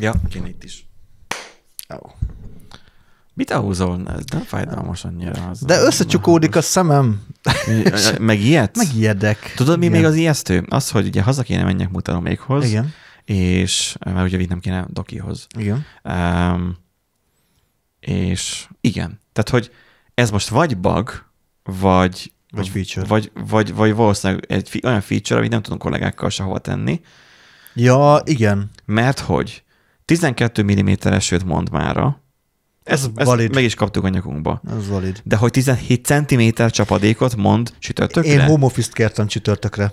Ja, kéne itt is. Oh. Mit ahúzol? Ez nem fájdalmas annyira. Az De összecsukódik a szemem. Meg ilyet? Megijedek. Tudod, mi Igen. még az ijesztő? Az, hogy ugye haza kéne menjek mutaromékhoz, Igen. és mert ugye vinnem kéne Dokihoz. Igen. Um, és igen, tehát, hogy ez most vagy bug, vagy Vagy feature. Vagy, vagy, vagy valószínűleg egy olyan feature, amit nem tudunk kollégákkal sehova tenni, Ja, igen. mert hogy 12 mm esőt mond mára, ez, Ez ez valid. meg is kaptuk a nyakunkba. Ez valid. De hogy 17 cm csapadékot mond csütörtökre? Én home office-t kértem csütörtökre.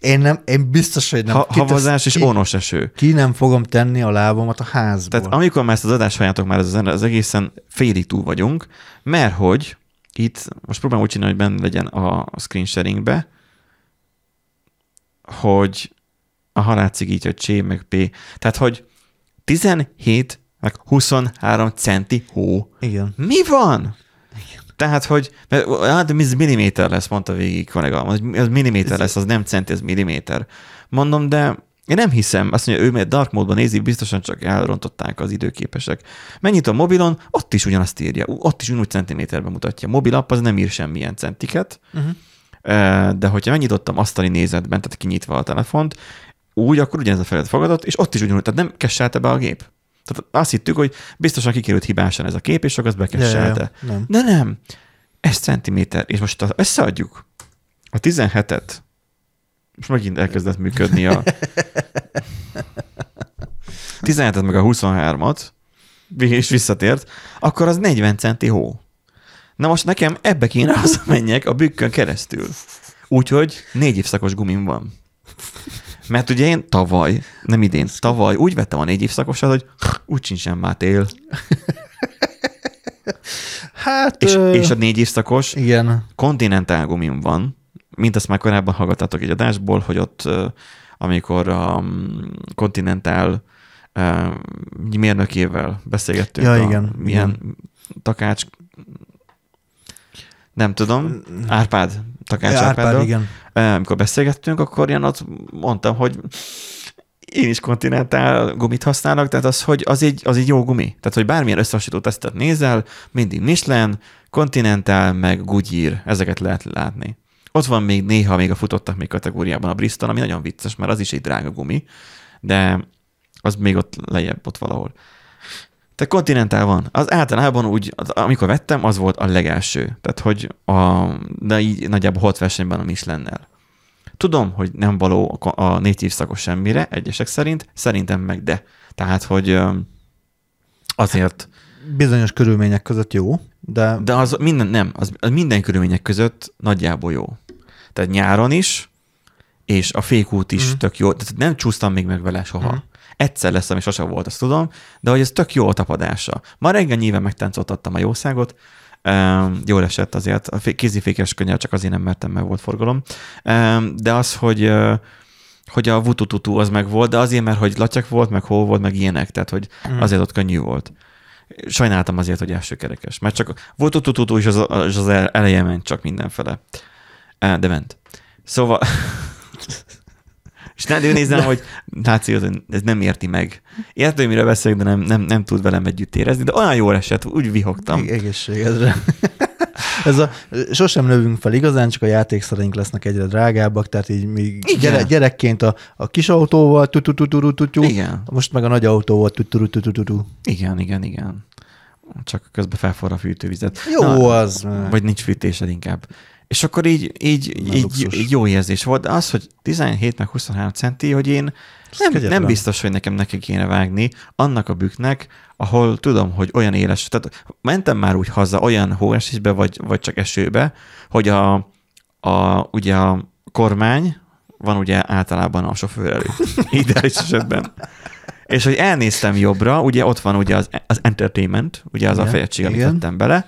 Én nem, én biztos, hogy nem. ha, Ki tesz- havazás és ki, ónos eső. Ki nem fogom tenni a lábamat a házból. Tehát amikor már ezt az adást halljátok, már ez az egészen félig túl vagyunk, mert hogy itt most próbálom úgy csinálni, hogy benne legyen a screen sharingbe, hogy a látszik így, hogy C meg P. Tehát, hogy 17 meg 23 centi hó. Igen. Mi van? Tehát, hogy hát ez milliméter lesz, mondta végig kollega. Az, az milliméter lesz, az nem centi, ez milliméter. Mondom, de én nem hiszem. Azt mondja, ő mert dark módban nézi, biztosan csak elrontották az időképesek. Mennyit a mobilon, ott is ugyanazt írja. Ott is ugyanúgy centiméterben mutatja. A mobil app az nem ír semmilyen centiket, Uh-huh. De hogyha megnyitottam asztali nézetben, tehát kinyitva a telefont, úgy, akkor ugyanez a feladat fogadott, és ott is ugyanúgy, tehát nem kesselte be a gép. Tehát azt hittük, hogy biztosan kikerült hibásan ez a kép, és akkor azt bekesselte. Ja, ja, nem. De nem. Ez centiméter. És most összeadjuk a 17-et, most megint elkezdett működni a 17-et meg a 23-at, és visszatért, akkor az 40 centi hó. Na most nekem ebbe kéne hazamenjek a bükkön keresztül. Úgyhogy négy évszakos gumim van. Mert ugye én tavaly, nem idén, tavaly úgy vettem a négy évszakosat, hogy úgy sincsen már tél. Hát, És, ö, és a négy évszakos igen. Continental gumim van, mint azt már korábban hallgattatok egy adásból, hogy ott, amikor a mm, Continental ö, mérnökével beszélgettünk, Ja, a, igen, milyen takács, nem tudom, Árpád, takács Ja, Árpád, Árpáddal, igen. Amikor beszélgettünk, akkor ilyen ott mondtam, hogy én is Continental gumit használok, tehát az, hogy az egy, az egy jó gumi. Tehát, hogy bármilyen összehasonlító tesztet nézel, mindig Michelin, Continental, meg Goodyear, ezeket lehet látni. Ott van még néha még a futottak még kategóriában a Bristol, ami nagyon vicces, mert az is egy drága gumi, de az még ott lejjebb ott valahol. Tehát Continental van. Az általában úgy, az- amikor vettem, az volt a legelső. Tehát, hogy a, de így nagyjából hot versenyben a Michelin-nel. Tudom, hogy nem való a a négy évszakos semmire, egyesek szerint, szerintem meg de. Tehát, hogy azért, Bizonyos körülmények között jó, de, de az minden, nem, az, az minden körülmények között nagyjából jó. Tehát nyáron is, és a fékút is mm. tök jó. Tehát nem csúsztam még meg vele soha. Mm. Egyszer lesz, ami sosem volt, azt tudom, de hogy ez tök jó a tapadása. Ma reggel nyilván megtáncoltattam a jószágot, Um, jól esett azért, a fé- kézifékes könnyel csak azért nem mertem, mert volt forgalom. Um, de az, hogy uh, hogy a vutututu az meg volt, de azért, mert hogy latyak volt, meg hol volt, meg ilyenek, tehát hogy Mm. azért ott könnyű volt. Sajnáltam azért, hogy első kerekes, mert csak vutututu és az, az el- eleje ment csak mindenfele. De ment. Szóval és ne ő nézem, hogy hogy ez nem érti meg. Hogy mire beszélek, de nem, nem, nem tud velem együtt érezni, de olyan jól esett, úgy vihogtam. Eg- egészségedre. Ez a, sosem növünk fel igazán, csak a játékszereink lesznek egyre drágábbak, tehát így mi gyere, gyerekként a, a kis autóval tu tu tu tu tu most meg a nagy autóval tu tu tu tu tu tu Igen, igen, igen. Csak közben felforra a fűtővizet. Jó az. Vagy nincs fűtésed inkább. És akkor így, így, Na, így, luxus. így jó érzés volt, de az, hogy 17 meg 23 centi, hogy én nem, kegyetlen. nem biztos, hogy nekem neki kéne vágni annak a bükknek, ahol tudom, hogy olyan éles, tehát mentem már úgy haza olyan hóesésbe, vagy, vagy csak esőbe, hogy a, a, ugye a kormány van ugye általában a sofőr előtt, ideális esetben. És hogy elnéztem jobbra, ugye ott van ugye az, az entertainment, ugye az Igen, a fejegység, amit igen. tettem bele,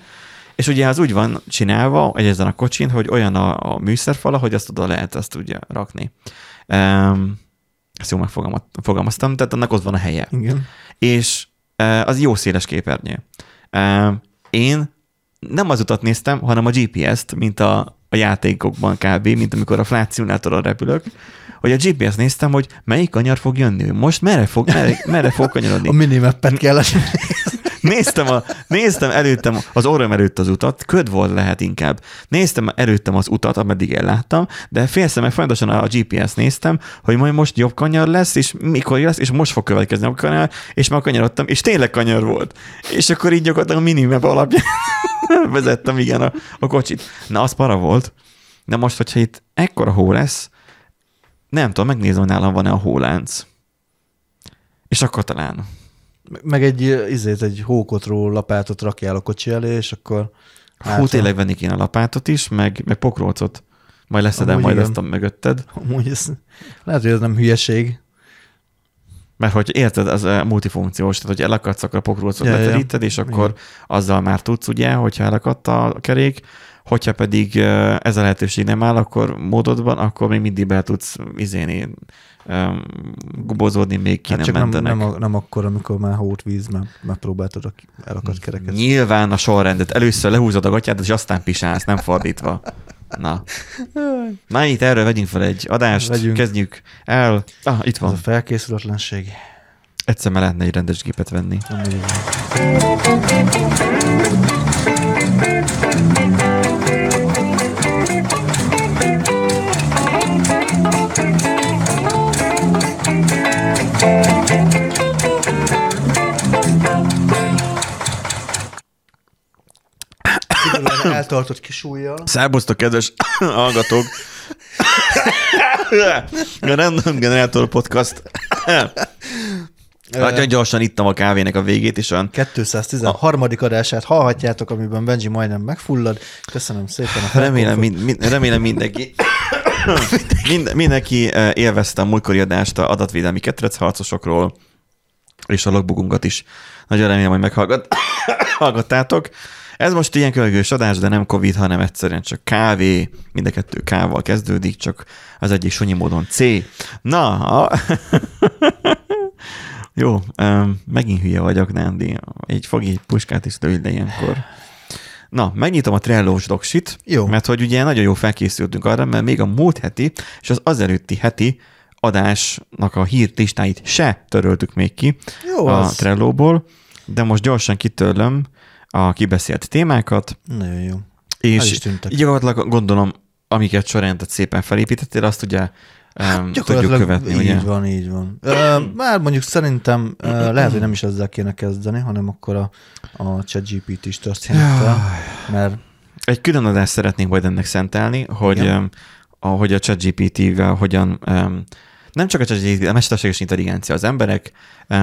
és ugye az úgy van csinálva, egy ezen a kocsin, hogy olyan a, a műszerfala, hogy azt oda lehet azt ugye rakni. Um, ezt jól megfogalmaztam, tehát annak ott van a helye. Igen. És uh, az jó széles képernyő. Uh, én nem az utat néztem, hanem a GPS-t, mint a, a játékokban kb., mint amikor a flight simulatoron repülök, hogy a GPS néztem, hogy melyik kanyar fog jönni, most merre fog, merre, merre fog kanyarodni. A minimappet kell Néztem, a, néztem előttem, az orrom előtt az utat, köd volt lehet inkább. Néztem előttem az utat, ameddig elláttam, de félszemmel folyamatosan a GPS néztem, hogy majd most jobb kanyar lesz, és mikor lesz, és most fog következni a kanyar, és már kanyarodtam, és tényleg kanyar volt. És akkor így gyakorlatilag a minimap alapján vezettem, igen, a, a kocsit. Na, az para volt. De most, hogyha itt ekkora hó lesz, nem tudom, megnézem, hogy nálam van-e a hólánc. És akkor talán meg egy, izét, egy hókotról lapátot rakjál a kocsi elé, és akkor... Hú, tényleg venni kéne a lapátot is, meg, meg pokrócot. Majd leszedem majd igen. ezt a mögötted. Amúgy ez, lehet, hogy ez nem hülyeség. Mert hogy érted, az multifunkciós, tehát hogy elakadsz, akkor a pokrócot ja, leteríted, ja. és akkor igen. azzal már tudsz, ugye, hogyha elakadt a kerék, hogyha pedig ez a lehetőség nem áll, akkor módodban, akkor még mindig be tudsz izéni gubozódni, még ki hát nem mentenek. Nem, nem, nem akkor, amikor már hót víz, már, már próbáltad elakadt kereket. Nyilván a sorrendet. Először lehúzod a gatyát, és aztán pisálsz, nem fordítva. Na. Na itt erről vegyünk fel egy adást, vegyünk. kezdjük el. Ah, itt van. Ez a felkészületlenség. Egyszer már lehetne egy rendes gépet venni. Nem, eltartott kis ujjal. Szerbusztok, kedves hallgatók! a Random Generator Podcast. Nagyon gyorsan ittam a kávének a végét, és olyan... 213. A... adását hallhatjátok, amiben Benji majdnem megfullad. Köszönöm szépen a Remélem, mind, mind, remélem mindenki... Mind, mindenki élvezte a múltkori adást a adatvédelmi ketrecharcosokról, és a logbookunkat is. Nagyon remélem, hogy meghallgattátok. Ez most ilyen kölgős adás, de nem Covid, hanem egyszerűen csak kávé, mind a kettő kával kezdődik, csak az egyik sonyi módon C. Na, a... jó, um, megint hülye vagyok, Nándi. Egy fog egy puskát is lőj, ilyenkor. Na, megnyitom a Trello-s doksit, jó. mert hogy ugye nagyon jó felkészültünk arra, mert még a múlt heti és az az előtti heti adásnak a hírlistáit se töröltük még ki jó, a az. Trello-ból, de most gyorsan kitörlöm, a kibeszélt témákat. Nagyon jó. És gyakorlatilag gondolom, amiket sorrendet szépen felépítettél, azt ugye hát, tudjuk követni, így ugye? van, így van. Már mondjuk szerintem lehet, hogy nem is ezzel kéne kezdeni, hanem akkor a, a ChatGPT is történettel, mert... Egy külön adást szeretnénk majd ennek szentelni, hogy, um, ahogy a ChatGPT-vel hogyan nem csak a, a mesterséges intelligencia, az emberek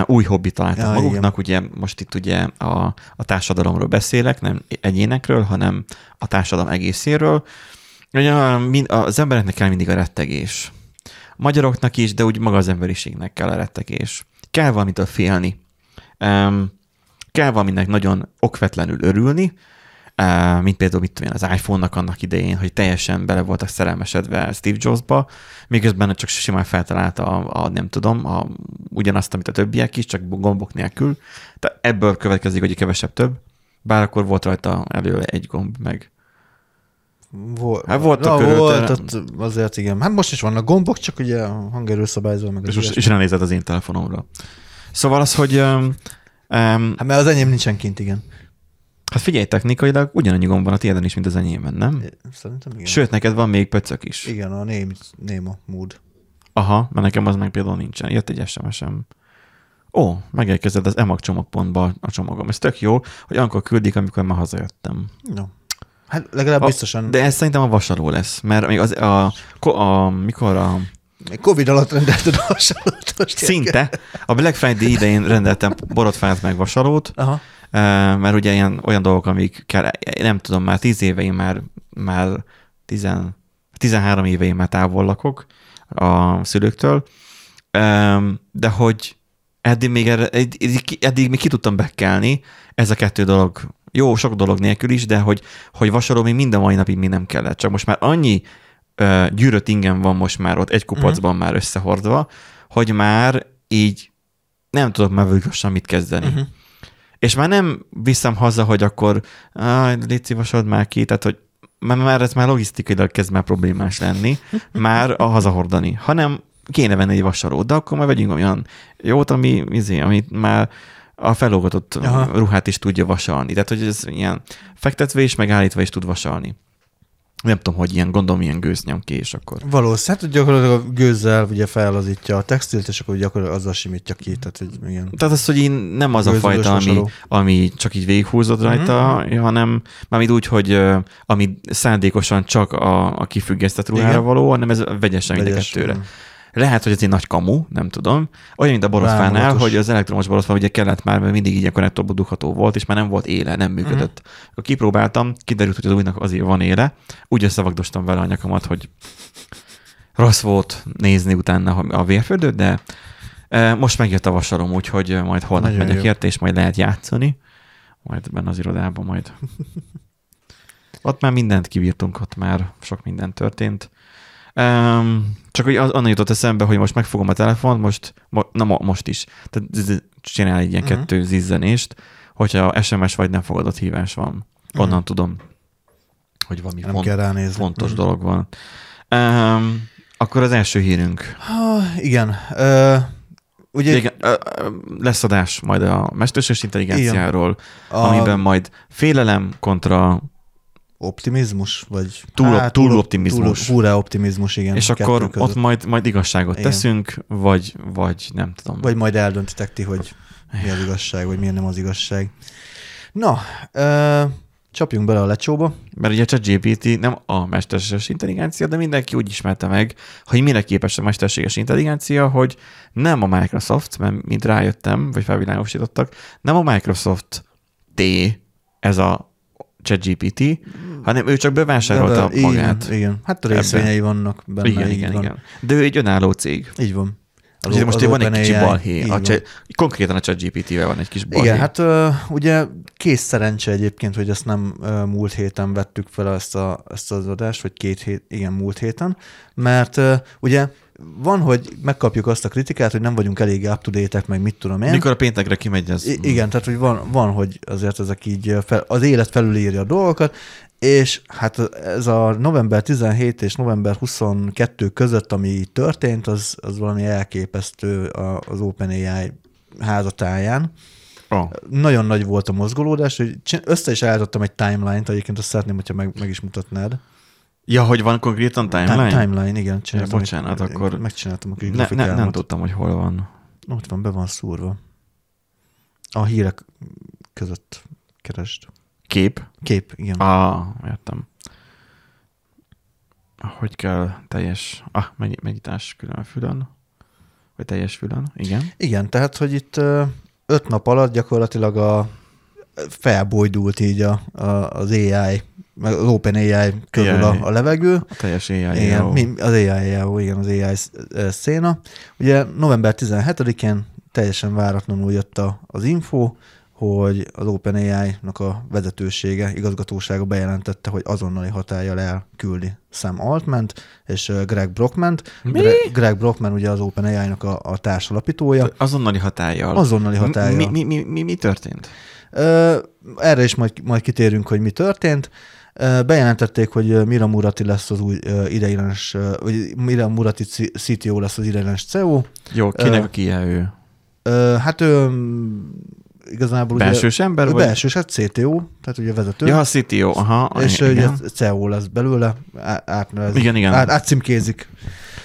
új hobbit találtak ja, maguknak, igen. ugye most itt ugye a, a társadalomról beszélek, nem egyénekről, hanem a társadalom egészéről. Ugye az embereknek kell mindig a rettegés. A magyaroknak is, de úgy maga az emberiségnek kell a rettegés. Kell valamitől félni. kell valaminek nagyon okvetlenül örülni, mint például mit tudom én, az iPhone-nak annak idején, hogy teljesen bele voltak szerelmesedve Steve Jobs-ba, miközben csak simán feltalálta a, a nem tudom, a, ugyanazt, amit a többiek is, csak gombok nélkül. Tehát ebből következik, hogy kevesebb több, bár akkor volt rajta előle egy gomb, meg Vol- hát volt a körül, volt, ott azért igen. Hát most is vannak gombok, csak ugye a hangerőszabályzó meg És most is ránézed az én telefonomra. Szóval az, hogy... Um, hát mert az enyém nincsen kint, igen. Hát figyelj, technikailag ugyanannyi gomb van a tiéden is, mint az enyémben, nem? Szerintem igen. Sőt, neked van még pöcök is. Igen, a Nemo, Nemo Mood. Aha, mert nekem az meg például nincsen. Jött egy SMS-em. Ó, megérkezett az EMAG csomagpontba a csomagom. Ez tök jó, hogy akkor küldik, amikor már hazajöttem. No. Hát legalább a, biztosan. De ez szerintem a vasaló lesz, mert még az, a, a, a mikor a Covid alatt rendelted a vasalót. Szinte. A Black Friday idején rendeltem borotfát meg vasalót, Aha mert ugye ilyen, olyan dolgok, amik kell, nem tudom, már tíz éve én már, már tizen, 13 éve én már távol lakok a szülőktől, de hogy eddig még, eddig, eddig még ki tudtam bekelni, ez a kettő dolog, jó, sok dolog nélkül is, de hogy, hogy vasaló még minden mai napig még nem kellett. Csak most már annyi uh, gyűrött ingem van most már ott egy kupacban uh-huh. már összehordva, hogy már így nem tudok már végül mit kezdeni. Uh-huh. És már nem viszem haza, hogy akkor légy szívasod már ki, tehát hogy már, már ez már logisztikailag kezd már problémás lenni, már a hazahordani, hanem kéne venni egy vasalót, de akkor már vegyünk olyan jót, ami, izé, amit már a felolgatott ruhát is tudja vasalni. Tehát, hogy ez ilyen fektetve és megállítva is tud vasalni. Nem tudom, hogy ilyen, gondolom, ilyen gőznyom ki, és akkor. Valószínűleg, hát gyakorlatilag a gőzzel ugye fellazítja a textilt, és akkor gyakorlatilag azzal simítja ki. Tehát, hogy igen. Tehát az, hogy én nem az a fajta, ami, ami csak így végighúzod rajta, Mhm. hanem mármint úgy, hogy ami szándékosan csak a, a kifüggesztett ruhára Igen. való, hanem ez vegyesen mind a Vegyes, kettőre. mm. Lehet, hogy ez egy nagy kamu, nem tudom. Olyan, mint a Válogatos. hogy az elektromos boroszfán ugye kellett már, mert mindig így a dugható volt, és már nem volt éle, nem működött. Mhm. Akkor kipróbáltam, kiderült, hogy az újnak azért van éle. Úgy összevagdostam vele a nyakamat, hogy rossz volt nézni utána a vérföldöt, de e, most megjött a vasalom, úgyhogy e, majd holnap Nagyon megyek jó. érte, és majd lehet játszani. Majd benne az irodában majd. Ott már mindent kibírtunk, ott már sok minden történt. Um, csak hogy annak jutott eszembe, hogy most megfogom a telefont, most, mo, na mo, most is. Tehát csinál egy ilyen Mhm. kettő zizzenést, hogyha SMS vagy nem fogadott hívás van. Onnan Mhm. tudom, hogy valami Nem font, kell ránézni. fontos Mhm. dolog van. Um, akkor az első hírünk. Ha, igen. Ö, ugye Igen, lesz adás majd a mesterséges intelligenciáról, a amiben majd félelem kontra, optimizmus, vagy Túl- túl optimizmus. Túl, hurrá optimizmus, igen. és akkor között. ott majd, majd igazságot Igen. teszünk, vagy, vagy nem tudom. Vagy majd eldöntitek ti, hogy mi az igazság, vagy milyen nem az igazság. Na, ö, csapjunk bele a lecsóba. Mert ugye a ChatGPT nem a mesterséges intelligencia, de mindenki úgy ismerte meg, hogy mire képes a mesterséges intelligencia, hogy nem a Microsoft, mert mint rájöttem, vagy felvilágosítottak, nem a Microsoft T ez a ChatGPT, hanem ő csak bevásárolta De- magát. Igen, igen. Hát a részvényei vannak benne. igen, igen, van. igen. De ő egy önálló cég. Így van. Az Ugye most az van egy kicsi OpenAI, balhé. A cse- konkrétan a ChatGPT-vel van egy kis balhé. Igen, hát ugye kész szerencse egyébként, hogy ezt nem múlt héten vettük fel ezt, a, ezt az adást, vagy két hét, igen, múlt héten, mert ugye van, hogy megkapjuk azt a kritikát, hogy nem vagyunk elég up to meg mit tudom én. Mikor a péntekre kimegy ez? I- igen, tehát hogy van, van, hogy azért ezek így fel, az élet felülírja a dolgokat, és hát ez a november 17 és november 22 között, ami történt, az, az valami elképesztő az OpenAI házatáján. Oh. Nagyon nagy volt a mozgolódás, hogy össze is állítottam egy timeline-t, egyébként azt szeretném, hogyha meg, meg is mutatnád. Ja, hogy van konkrétan timeline? Time, timeline, igen. Csináltam bocsánat, egy, akkor- Megcsináltam a kis Ne, ne, nem tudtam, hogy hol van. Ott van, be van szúrva. A hírek között keresd. Kép? Kép, igen. Ah, értem. Hogy kell teljes... Ah, megy- megnyitás külön fülön. Vagy teljes fülön, igen. Igen, tehát, hogy itt öt nap alatt gyakorlatilag a felbojdult így a, a, az AI, meg az OpenAI körül AI. a, a levegő. A teljes AI. Igen, mi, az AI, jó, igen, az AI széna. Ugye november 17-én teljesen váratlanul jött a, az info, hogy az OpenAI-nak a vezetősége, igazgatósága bejelentette, hogy azonnali hatállyal elküldi Sam Altman és Greg Brockman. Mi? Gre- Greg Brockman ugye az OpenAI-nak a, a társalapítója. Azonnali hatállyal. Azonnali hatállyal. Mi, mi, mi, mi, mi történt? Erre is majd, majd kitérünk, hogy mi történt. Bejelentették, hogy Mira Murati lesz az új ideiglenes, vagy Mira Murati CTO lesz az ideiglenes CEO. Jó, kinek a kie ő? Hát ő igazából Belsős ember? ugye, ő Vagy? belsős, hát CTO, tehát ugye vezető. Ja, CTO, aha. és igen. ugye CEO lesz belőle, á- átnevezik. Igen, igen. Át, átcímkézik.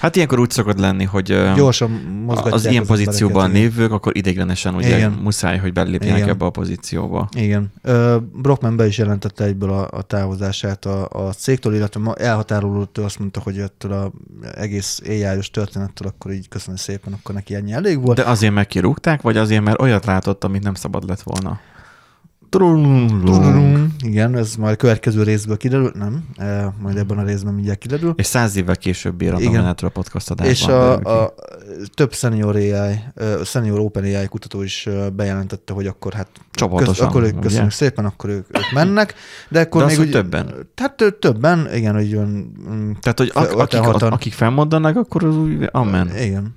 Hát ilyenkor úgy szokott lenni, hogy Gyorsan az ilyen az pozícióban lévők, akkor ideiglenesen ugye Igen. muszáj, hogy belépjenek Igen. ebbe a pozícióba. Igen. Ö, Brockman be is jelentette egyből a, a távozását a, a cégtől, illetve elhatárolódott, azt mondta, hogy ettől a egész AI-os történettől akkor így köszönöm szépen, akkor neki ennyi elég volt. De azért meg kirúgták, vagy azért, mert olyat látott, amit nem szabad lett volna? Igen, ez majd a következő részből kiderül, nem, e, majd ebben a részben mindjárt kiderül. És száz évvel később Igen. menetről a podcast adásban. És a, a több senior AI, senior OpenAI kutató is bejelentette, hogy akkor hát Csapatosan, akkor ők ugye? köszönjük szépen, akkor ők, ők mennek, de akkor De még úgy- többen? Hát ö, többen, igen, hogy jön, mm, Tehát, hogy ak- akik, hatan. akik felmondanak, akkor az úgy, amen. Igen.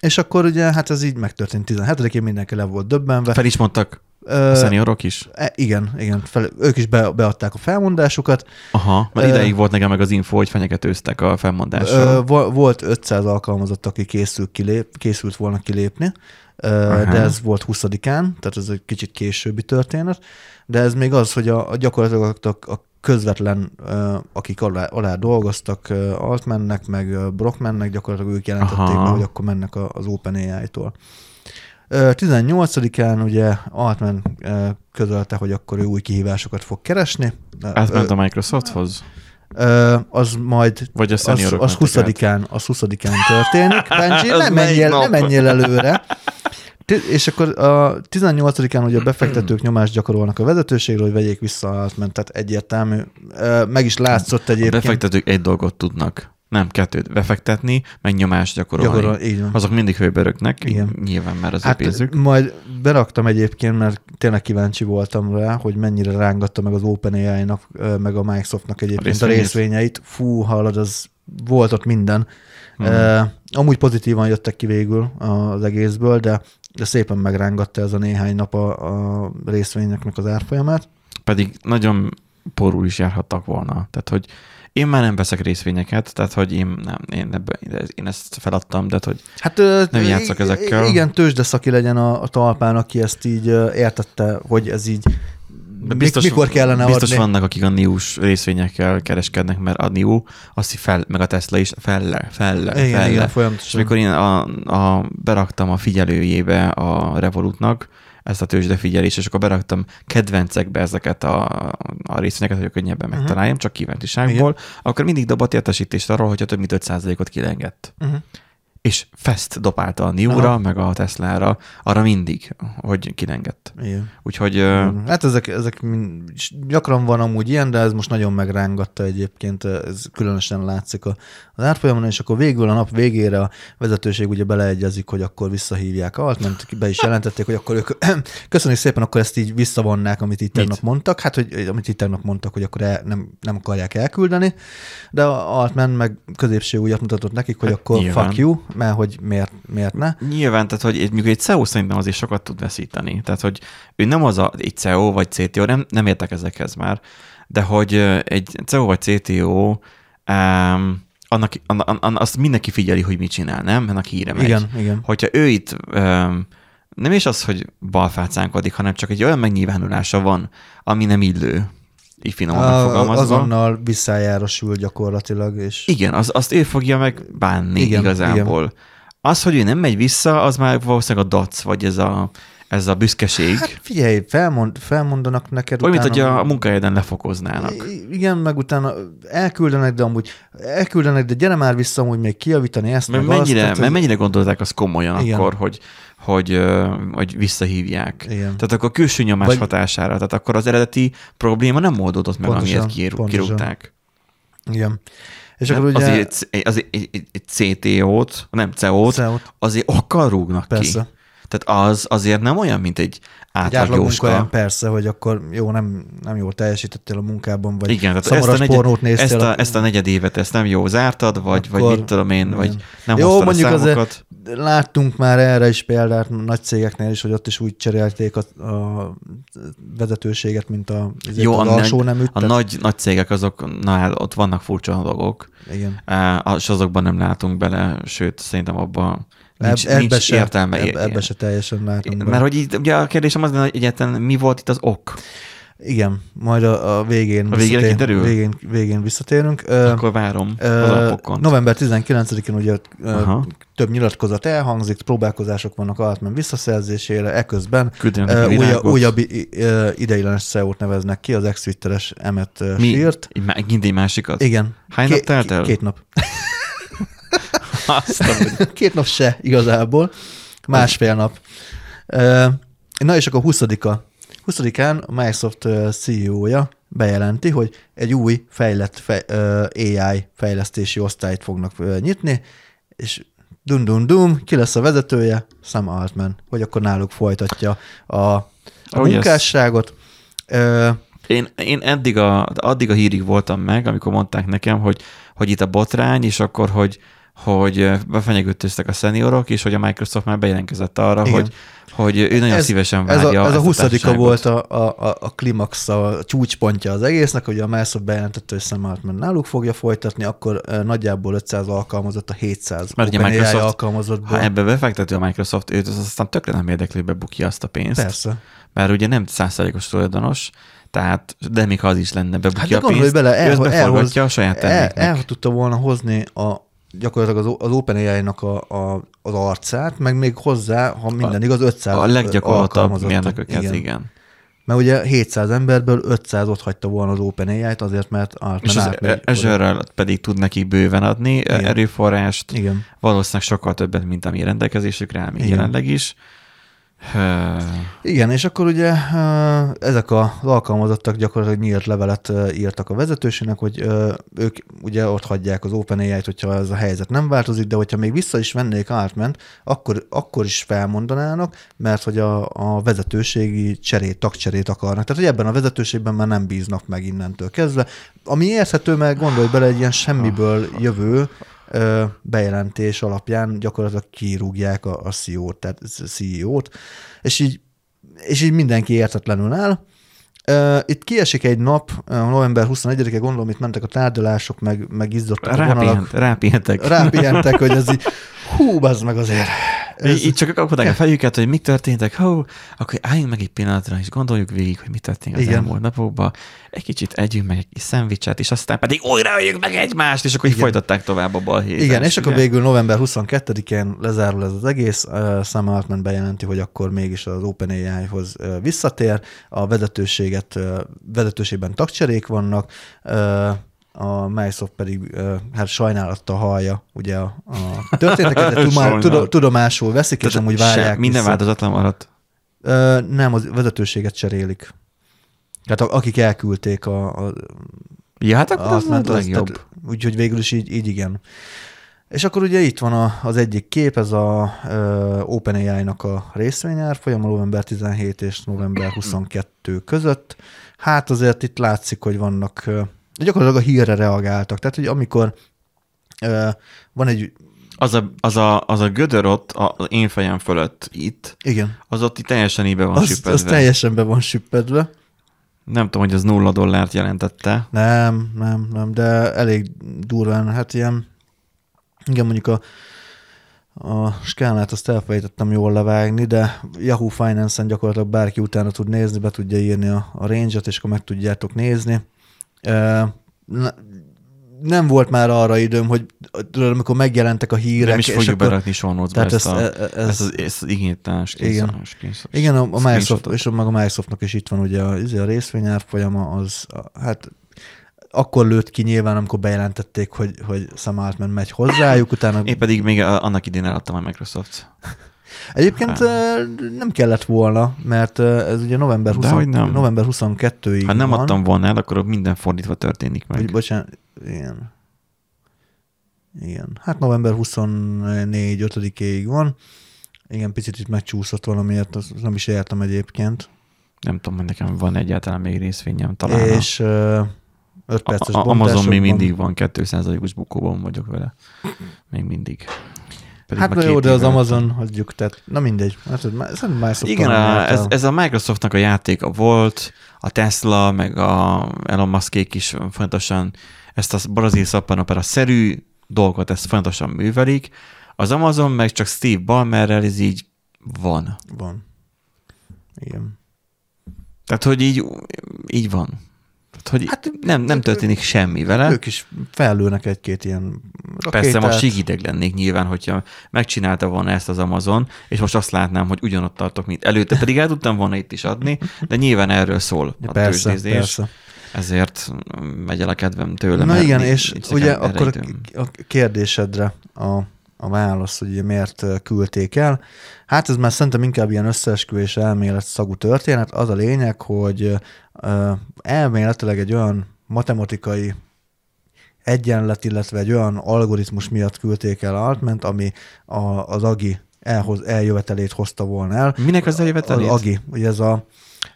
És akkor ugye, hát ez így megtörtént 17-én, mindenki le volt döbbenve. Fel is mondtak, A szeniorok is? e, igen, igen. Fel, ők is be, beadták a felmondásukat. Aha, mert ideig volt nekem meg az info, hogy fenyegetőztek a felmondással. vo- volt 500 alkalmazott, aki készült, kilép, készült volna kilépni, Aha. de ez volt 20-án, tehát ez egy kicsit későbbi történet. De ez még az, hogy a, a gyakorlatilag a, a közvetlen, akik alá, alá dolgoztak, Altmannek, meg Brockmannek, gyakorlatilag ők jelentették Aha. be, hogy akkor mennek az OpenAI-tól. Ö, 18-án ugye Altman közölte, hogy akkor ő új kihívásokat fog keresni. Átment a Microsofthoz? az majd Vagy a az, az mentek át? 20-án, az 20-án történik. Benji, nem menjél, nem menjél előre. És akkor a 18-án ugye a befektetők nyomást gyakorolnak a vezetőségre, hogy vegyék vissza a Altman, tehát egyértelmű. Meg is látszott A egyébként. befektetők egy dolgot tudnak. Nem kettőt. Befektetni, meg nyomást gyakorolni. Gyakorol, így van. Azok mindig hőböröknek, Igen. nyilván már az Hát pénzük. majd beraktam egyébként, mert tényleg kíváncsi voltam rá, hogy mennyire rángatta meg az OpenAI-nak, meg a Microsoftnak egyébként a, részvényét? részvényeit. Fú, hallod, az volt ott minden. Hmm. Uh, amúgy pozitívan jöttek ki végül az egészből, de, de szépen megrángatta ez a néhány nap a, a részvényeknek az árfolyamát. Pedig nagyon porul is járhattak volna. Tehát, hogy én már nem veszek részvényeket, tehát, hogy én, nem, én, ebbe, én ezt feladtam, de hogy Hát Nem játszok ezekkel. Igen, tőzsdeszaki legyen a, a talpán, aki ezt így értette, hogy ez így de biztos, mikor kellene biztos adni. vannak, akik a NIU-s részvényekkel kereskednek, mert a NIU, azt fel, meg a Tesla is felle, felle, Igen, felle. igen, És folyamatosan. amikor én a, a, beraktam a figyelőjébe a Revolutnak ezt a tőzsdefigyelést, és akkor beraktam kedvencekbe ezeket a, a részvényeket, hogy könnyebben Mhm. megtaláljam, csak kíváncsiságból, akkor mindig dobott értesítést arról, hogyha több mint 5%-ot kilengett. Uh-huh. És fest dobálta a NIU-ra, meg a Tesla-ra, arra mindig, hogy kilengett. Igen. Úgyhogy ö, Hát ezek, ezek gyakran van amúgy ilyen, de ez most nagyon megrángatta egyébként, ez különösen látszik a, az árfolyamon, és akkor végül a nap végére a vezetőség ugye beleegyezik, hogy akkor visszahívják Altment, be is jelentették, hogy akkor ők, köszönjük szépen, akkor ezt így visszavonnák, amit itt tegnap mondtak, hát hogy amit itt tegnap mondtak, hogy akkor el, nem, nem akarják elküldeni, de a Altman meg középső újat mutatott nekik, hogy Hát akkor nyilván. fuck you, mert hogy miért, miért ne. Nyilván, tehát hogy egy, mondjuk egy CEO szerintem azért sokat tud veszíteni. Tehát, hogy ő nem az a, egy CEO vagy CTO, nem, nem értek ezekhez már, de hogy egy CEO vagy CTO, um, annak, an, an, azt mindenki figyeli, hogy mit csinál, nem? Ennek híre megy. Igen, igen. Hogyha ő itt nem is az, hogy balfácánkodik, hanem csak egy olyan megnyilvánulása van, ami nem illő, így finoman A, megfogalmazva. azonnal visszájára sül gyakorlatilag, és Igen, az, azt ő fogja megbánni Igen, igen, igazából. Igen. Az, hogy ő nem megy vissza, az már valószínűleg a dac, vagy ez a, ez a büszkeség. Hát figyelj, felmond, felmondanak neked Olyan, mint hogy utána- a munkahelyeden lefokoznának. Igen, meg utána elküldenek, de amúgy elküldenek, de gyere már vissza amúgy még kijavítani ezt, meg azt. mennyire, tehát mert mennyire gondolták azt komolyan Igen. akkor, hogy, hogy, hogy visszahívják. Igen. Tehát akkor külső nyomás Vagy- hatására, tehát akkor az eredeti probléma nem oldódott meg, Pontosan, amiért kirú- pontosan. kirúgták. Igen. És Nem? akkor ugye... Azért, egy, azért egy CTO-t, nem CEO-t, CEO-t, azért okkal rúgnak Persze. ki. Tehát az azért nem olyan, mint egy átlag munkahelyen persze, hogy akkor jó, nem, nem jól teljesítettél a munkában, vagy Igen, tehát ezt a, negyed, pornót néztél. ezt, a, akkor- ezt a negyed évet ezt nem jó zártad, vagy, vagy Akkor- mit tudom én, vagy nem Jó, hoztad mondjuk a azért- számokat. Láttunk már erre is példát nagy cégeknél is, hogy ott is úgy cserélték a, a vezetőséget, mint a, Jó, az a, alsó neműt. a tehát- nagy, nagy cégek azok, na, ott vannak furcsa dolgok, Igen. Á, és azokban nem látunk bele, sőt, szerintem abban nincs, Eb- nincs se, értelme. Ebbe, ebbe se teljesen be. Mert hogy itt, ugye a kérdésem az hogy egyáltalán mi volt itt az ok? Igen, majd a, a végén, A kiderül? végén, végén visszatérünk. Akkor várom ö, november 19-én ugye Aha. több nyilatkozat elhangzik, próbálkozások vannak Altman visszaszerzésére, eközben ö, újabb, újabb ideiglenes CEO-t neveznek ki, az ex-twitteres Emmet má- Megint egy másikat? Igen. Hány nap telt el? Két nap. Két nap se igazából, másfél nap. Na és akkor 20-a. 20-án a Microsoft CEO-ja bejelenti, hogy egy új fejlett fej, AI fejlesztési osztályt fognak nyitni, és dum dum dum, ki lesz a vezetője? Sam Altman, hogy akkor náluk folytatja a, a Oh, yes. munkásságot. Ö, Én, én eddig a, addig a hírig voltam meg, amikor mondták nekem, hogy, hogy itt a botrány, és akkor, hogy, hogy ö, befenyegőtöztek a szeniorok, és hogy a Microsoft már bejelentkezett arra, Igen. hogy, hogy ő nagyon Ez- szívesen Ez várja a, ez a ezt 20 társaságot. volt a, a, a, a klimax, a csúcspontja az egésznek, hogy a Microsoft bejelentette, hogy Sam Altman náluk fogja folytatni, akkor nagyjából 500 alkalmazott a 700 Mert OpenAI Microsoft- alkalmazottból. Ha ebbe befektető a Microsoft, őt az aztán tökre nem érdekli, bebukja azt a pénzt. Persze. Mert ugye nem százszázalékos tulajdonos, tehát, de még ha az is lenne, bebukja Hát a pénzt, bele, ő el, ezt elhoz, beforgatja a saját el, terméknek. el tudta volna hozni a, gyakorlatilag az, az OpenAI-nak a, a, az arcát, meg még hozzá, ha minden igaz, 500 a leggyakorlatabb mérnököket, igen. igen. Mert ugye 700 emberből 500 ott hagyta volna az OpenAI-t azért, mert Altman És az oda. azure pedig tud nekik bőven adni Igen. erőforrást, Igen. valószínűleg sokkal többet, mint ami rendelkezésükre áll még Igen. jelenleg is. Igen, és akkor ugye ezek az alkalmazottak gyakorlatilag nyílt levelet írtak a vezetősének, hogy ők ugye ott hagyják az OpenAI-t, hogyha ez a helyzet nem változik, de hogyha még vissza is vennék Altment, akkor, akkor is felmondanának, mert hogy a, a vezetőségi cserét, tagcserét akarnak. Tehát, hogy ebben a vezetőségben már nem bíznak meg innentől kezdve. Ami érthető, mert gondolj bele egy ilyen semmiből jövő ö, bejelentés alapján gyakorlatilag kirúgják a, a CEO-t, tehát CEO-t, és így, és így mindenki értetlenül áll. Ö, Itt kiesik egy nap, november 21-e, gondolom, itt mentek a tárgyalások, meg, meg izzadtak a vonalak. rápihent, rápihentek. Rápihentek, hogy ez így, hú, bazd meg azért. Ez, Így, csak kapkodták a fejüket, hogy mik történtek, hó, akkor álljunk meg egy pillanatra, és gondoljuk végig, hogy mi történt az Igen. elmúlt napokban. Egy kicsit együnk meg egy kis szendvicset, és aztán pedig újra öljük meg egymást, és akkor így folytatták tovább a balhét. Igen, és akkor végül november 22-én lezárul ez az egész. Uh, Sam Altman bejelenti, hogy akkor mégis az OpenAI-hoz visszatér. A vezetőséget, uh, vezetőségben tagcserék vannak, uh, a Microsoft pedig uh, hát sajnálattal hallja ugye a, a történteket, de tumá, tudomásul veszik, és amúgy várják Minden vissza. változatlan maradt. Ö, nem, az vezetőséget cserélik. Tehát akik elküldték a, a, Ja, hát akkor az, az, legjobb. tehát, úgyhogy végül is így, így igen. És akkor ugye itt van a, az egyik kép, ez a ö, OpenAI-nak a részvényárfolyam, november 17 és november 22 között. Hát azért itt látszik, hogy vannak, ö, gyakorlatilag a hírre reagáltak. Tehát, hogy amikor ö, van egy, Az a, az, a, az a gödör ott a- az én fejem fölött itt, igen, az ott teljesen íbe van az, süppedve. az teljesen be van süppedve. Nem tudom, hogy az nulla dollárt jelentette. Nem, nem, nem, de elég durván, hát ilyen, igen, mondjuk a, a skálát azt elfelejtettem jól levágni, de Yahoo Finance-en gyakorlatilag bárki utána tud nézni, be tudja írni a, a range-et, és akkor meg tudjátok nézni. Ne, nem volt már arra időm, hogy tudod, amikor megjelentek a hírek, Nem is fogjuk akkor, berakni show notes-ba tehát ezt, ez, a, ez, ez, ezt, az, ezt az igénytelen Igen. Igen, a, a Microsoft, és meg a Microsoftnak is itt van ugye a, a részvényár folyama, az a, hát akkor lőtt ki nyilván, amikor bejelentették, hogy, hogy Sam Altman megy hozzájuk, utána... Én pedig még a- annak idén eladtam a Microsoft. Egyébként ö, nem kellett volna, mert ez ugye november, 20, Dehogy nem. november 22-ig Ha nem van. adtam volna el, akkor minden fordítva történik meg. Vagy, bocsánat, igen. Igen. Hát november 24 5-ig van. Igen, picit itt megcsúszott valamiért, azt nem is értem egyébként. Nem tudom, hogy nekem van egyáltalán még részvényem talán. És ö, 5 a, perces a, Amazon bontásokban- még mindig van, 2%-os bukóban vagyok vele. Még mindig. Pedig Hát na jó, de az Amazon hagyjuk, tehát na mindegy. Hát, ez már- szerintem Microsoft Igen, a, ez, ez a Microsoftnak a játéka volt, a Tesla, meg a Elon Muskék is fontosan ezt a brazil szappanopera szerű dolgot, ezt fontosan művelik. Az Amazon meg csak Steve Ballmerrel ez így van. Van. Igen. Tehát, hogy így, így van. Hogy hát, nem, nem történik semmi vele. Ők is fellőnek egy-két ilyen Persze rakétát. most sígideg lennék nyilván, hogyha megcsinálta volna ezt az Amazon, és most azt látnám, hogy ugyanott tartok, mint előtte, pedig el tudtam volna itt is adni, de nyilván erről szól a Persze, tőzsdézés, persze. ezért megy el a kedvem tőle. Na igen, és ugye akkor a, időm. a kérdésedre a, a válasz, hogy ugye miért küldték el. Hát ez már szerintem inkább ilyen összeesküvés elmélet szagú történet. Az a lényeg, hogy elméletileg egy olyan matematikai egyenlet, illetve egy olyan algoritmus miatt küldték el Altment, ami a, az AGI elhoz, eljövetelét hozta volna el. Minek az eljövetelét? Az AGI, ugye ez a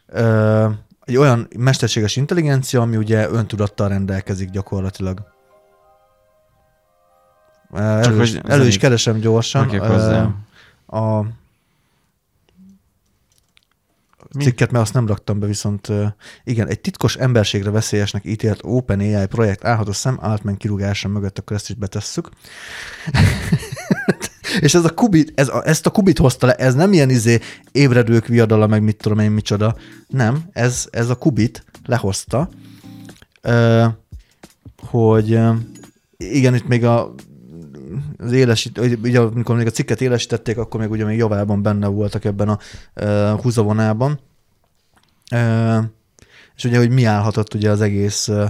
ö, egy olyan mesterséges intelligencia, ami ugye öntudattal rendelkezik gyakorlatilag. Elő, hogy is, elő is keresem gyorsan. A? Cikket, mert azt nem raktam be, viszont igen, egy titkos emberségre veszélyesnek ítélt OpenAI projekt állható Sam Altman kirúgása mögött, akkor ezt is betesszük. És ez a kubit, ez a, ezt a kubit hozta le, ez nem ilyen izé ébredők viadala, meg mit tudom én micsoda. Nem, ez, ez a kubit lehozta, hogy igen, itt még a az élesít, ugye, amikor még a cikket élesítették, akkor még ugye még javában benne voltak ebben a uh, húzavonában. Uh, és ugye, hogy mi állhatott ugye az egész uh,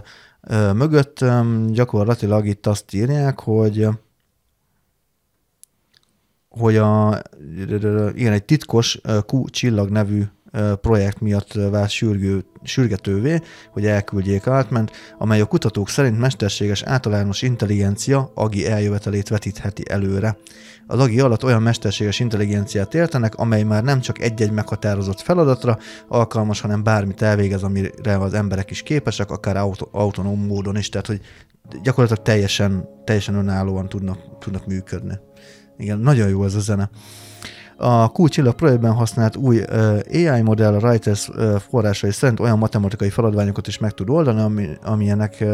mögött, um, gyakorlatilag itt azt írják, hogy hogy a, igen, egy titkos Q csillag nevű projekt miatt vált sürgő, sürgetővé, hogy elküldjék Altment, amely a kutatók szerint mesterséges általános intelligencia agi eljövetelét vetítheti előre. Az agi alatt olyan mesterséges intelligenciát értenek, amely már nem csak egy-egy meghatározott feladatra alkalmas, hanem bármit elvégez, amire az emberek is képesek, akár auto, autonóm módon is, tehát hogy gyakorlatilag teljesen, teljesen önállóan tudnak, tudnak működni. Igen, nagyon jó ez a zene. A Q-csillag projektben használt új AI modell a Reuters forrásai szerint olyan matematikai feladványokat is meg tud oldani, ami, amilyenek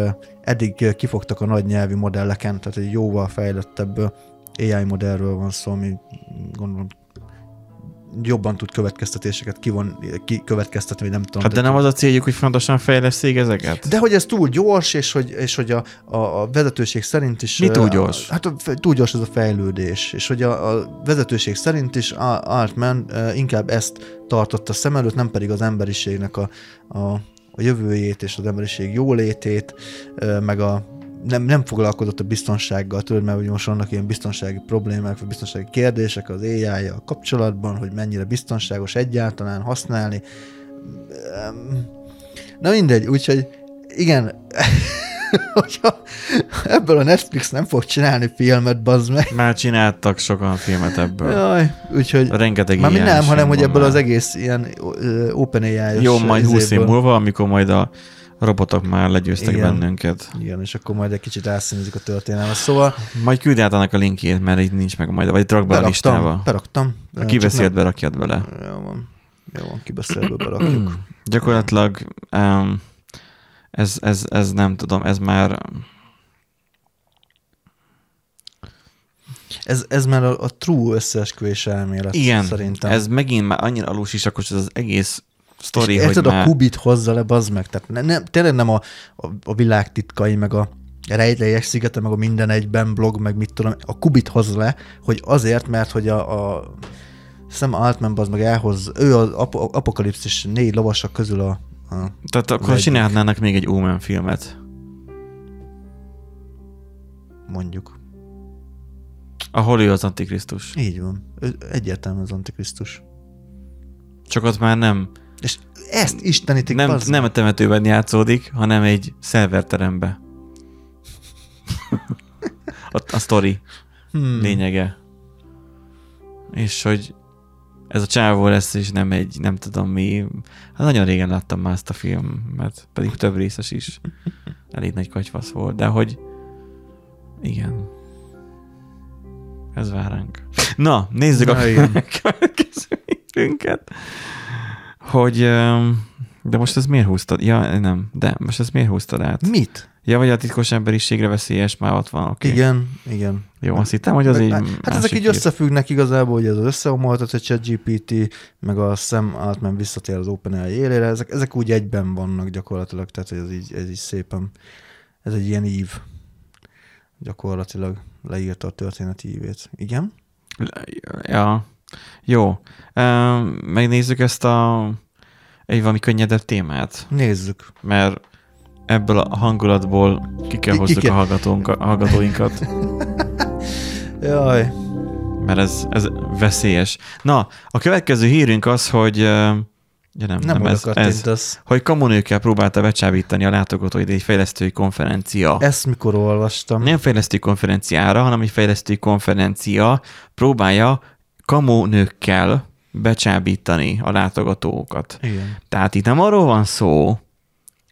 eddig kifogtak a nagy nyelvi modelleken, tehát egy jóval fejlettebb AI modellről van szó, ami gondolom jobban tud következtetéseket kivon, ki következtetni, vagy nem tudom. Hát de nem az a céljuk, hogy fontosan fejleszték ezeket? De hogy ez túl gyors, és hogy, és hogy a, a, a vezetőség szerint is... Mi túl gyors? Hát a, túl gyors ez a fejlődés, és hogy a, a vezetőség szerint is a- Altman inkább ezt tartotta szem előtt, nem pedig az emberiségnek a, a, a jövőjét és az emberiség jólétét, meg a nem, nem foglalkozott a biztonsággal, tudod, mert ugye most vannak ilyen biztonsági problémák, vagy biztonsági kérdések az ai a kapcsolatban, hogy mennyire biztonságos egyáltalán használni. Na mindegy, úgyhogy igen, hogyha ebből a Netflix nem fog csinálni filmet, bazd meg. Már csináltak sokan filmet ebből. Jaj, úgyhogy Rengeteg ilyen nem, hanem hogy ebből már. az egész ilyen ö, OpenAI-os Jó, majd 20 év múlva, amikor majd a robotok már legyőztek Igen. bennünket. Igen, és akkor majd egy kicsit elszínezik a történelmet. Szóval Majd küld át annak a linkjét, mert így nincs meg majd, vagy rak be a listába. beraktam. Ha kiveszi, Csak be, rakjad bele. nem- Jó van. Jó van, kibeszélve berakjuk. Gyakorlatilag um, ez, ez, ez nem tudom, ez már Ez, ez már a, a true összeesküvés elmélet igen, szerintem. ez megint már annyira alusisakos ez az egész sztori, és hogy érted, már... a kubit hozza le, bazd meg. Tehát ne, nem, tényleg nem a, a, a világ titkai, meg a rejtelyes szigete, meg a minden egyben blog, meg mit tudom, a kubit hozza le, hogy azért, mert hogy a, a Sam Altman bazd meg elhoz, ő az ap- apokalipszis négy lovasak közül a, a Tehát akkor egyik. csinálnának még egy Omen filmet, mondjuk. ahol ő az Antikrisztus. Így van. Ő egyértelmű az Antikrisztus. Csak ott már nem, És ezt istenítik, nem, bazd nem a temetőben játszódik, hanem egy szerverterembe. a, a sztori Hmm. lényege. És hogy ez a csávó lesz, és nem egy, nem tudom mi. Hát nagyon régen láttam már ezt a filmet, pedig több részes is. Elég nagy katyvasz volt, de hogy igen. Ez vár ránk. Na, nézzük Na, a következő hírünket. Hogy, de most ez miért húztad? Ja, nem, de most ez miért húztad át? Mit? Ja, vagy a titkos emberiségre veszélyes, már ott van, oké. Okay. Igen, igen. Jó, azt hittem, hogy az így hát ezek így összefüggnek igazából, hogy ez az összeomoltat a ChatGPT, meg a Sam Altman visszatér az OpenAI élére, ezek, ezek úgy egyben vannak gyakorlatilag, tehát ez így, ez így szépen, ez egy ilyen ív. Gyakorlatilag leírta a történet ívét. Igen? Ja, jó. Megnézzük ezt a egy valami könnyedebb témát, Nézzük. mert ebből a hangulatból ki kell hozzuk a hallgatóinkat, Jaj. mert ez, ez veszélyes. Na, a következő hírünk az, hogy ja nem, Nem, nem, ez, ez, kattintasz. hogy kamonőkkel próbálta becsábítani a látogatóit egy fejlesztői konferencia. Ezt mikor olvastam? Nem fejlesztői konferenciára, hanem egy fejlesztői konferencia próbálja kamonőkkel becsábítani a látogatókat. Igen. Tehát itt nem arról van szó,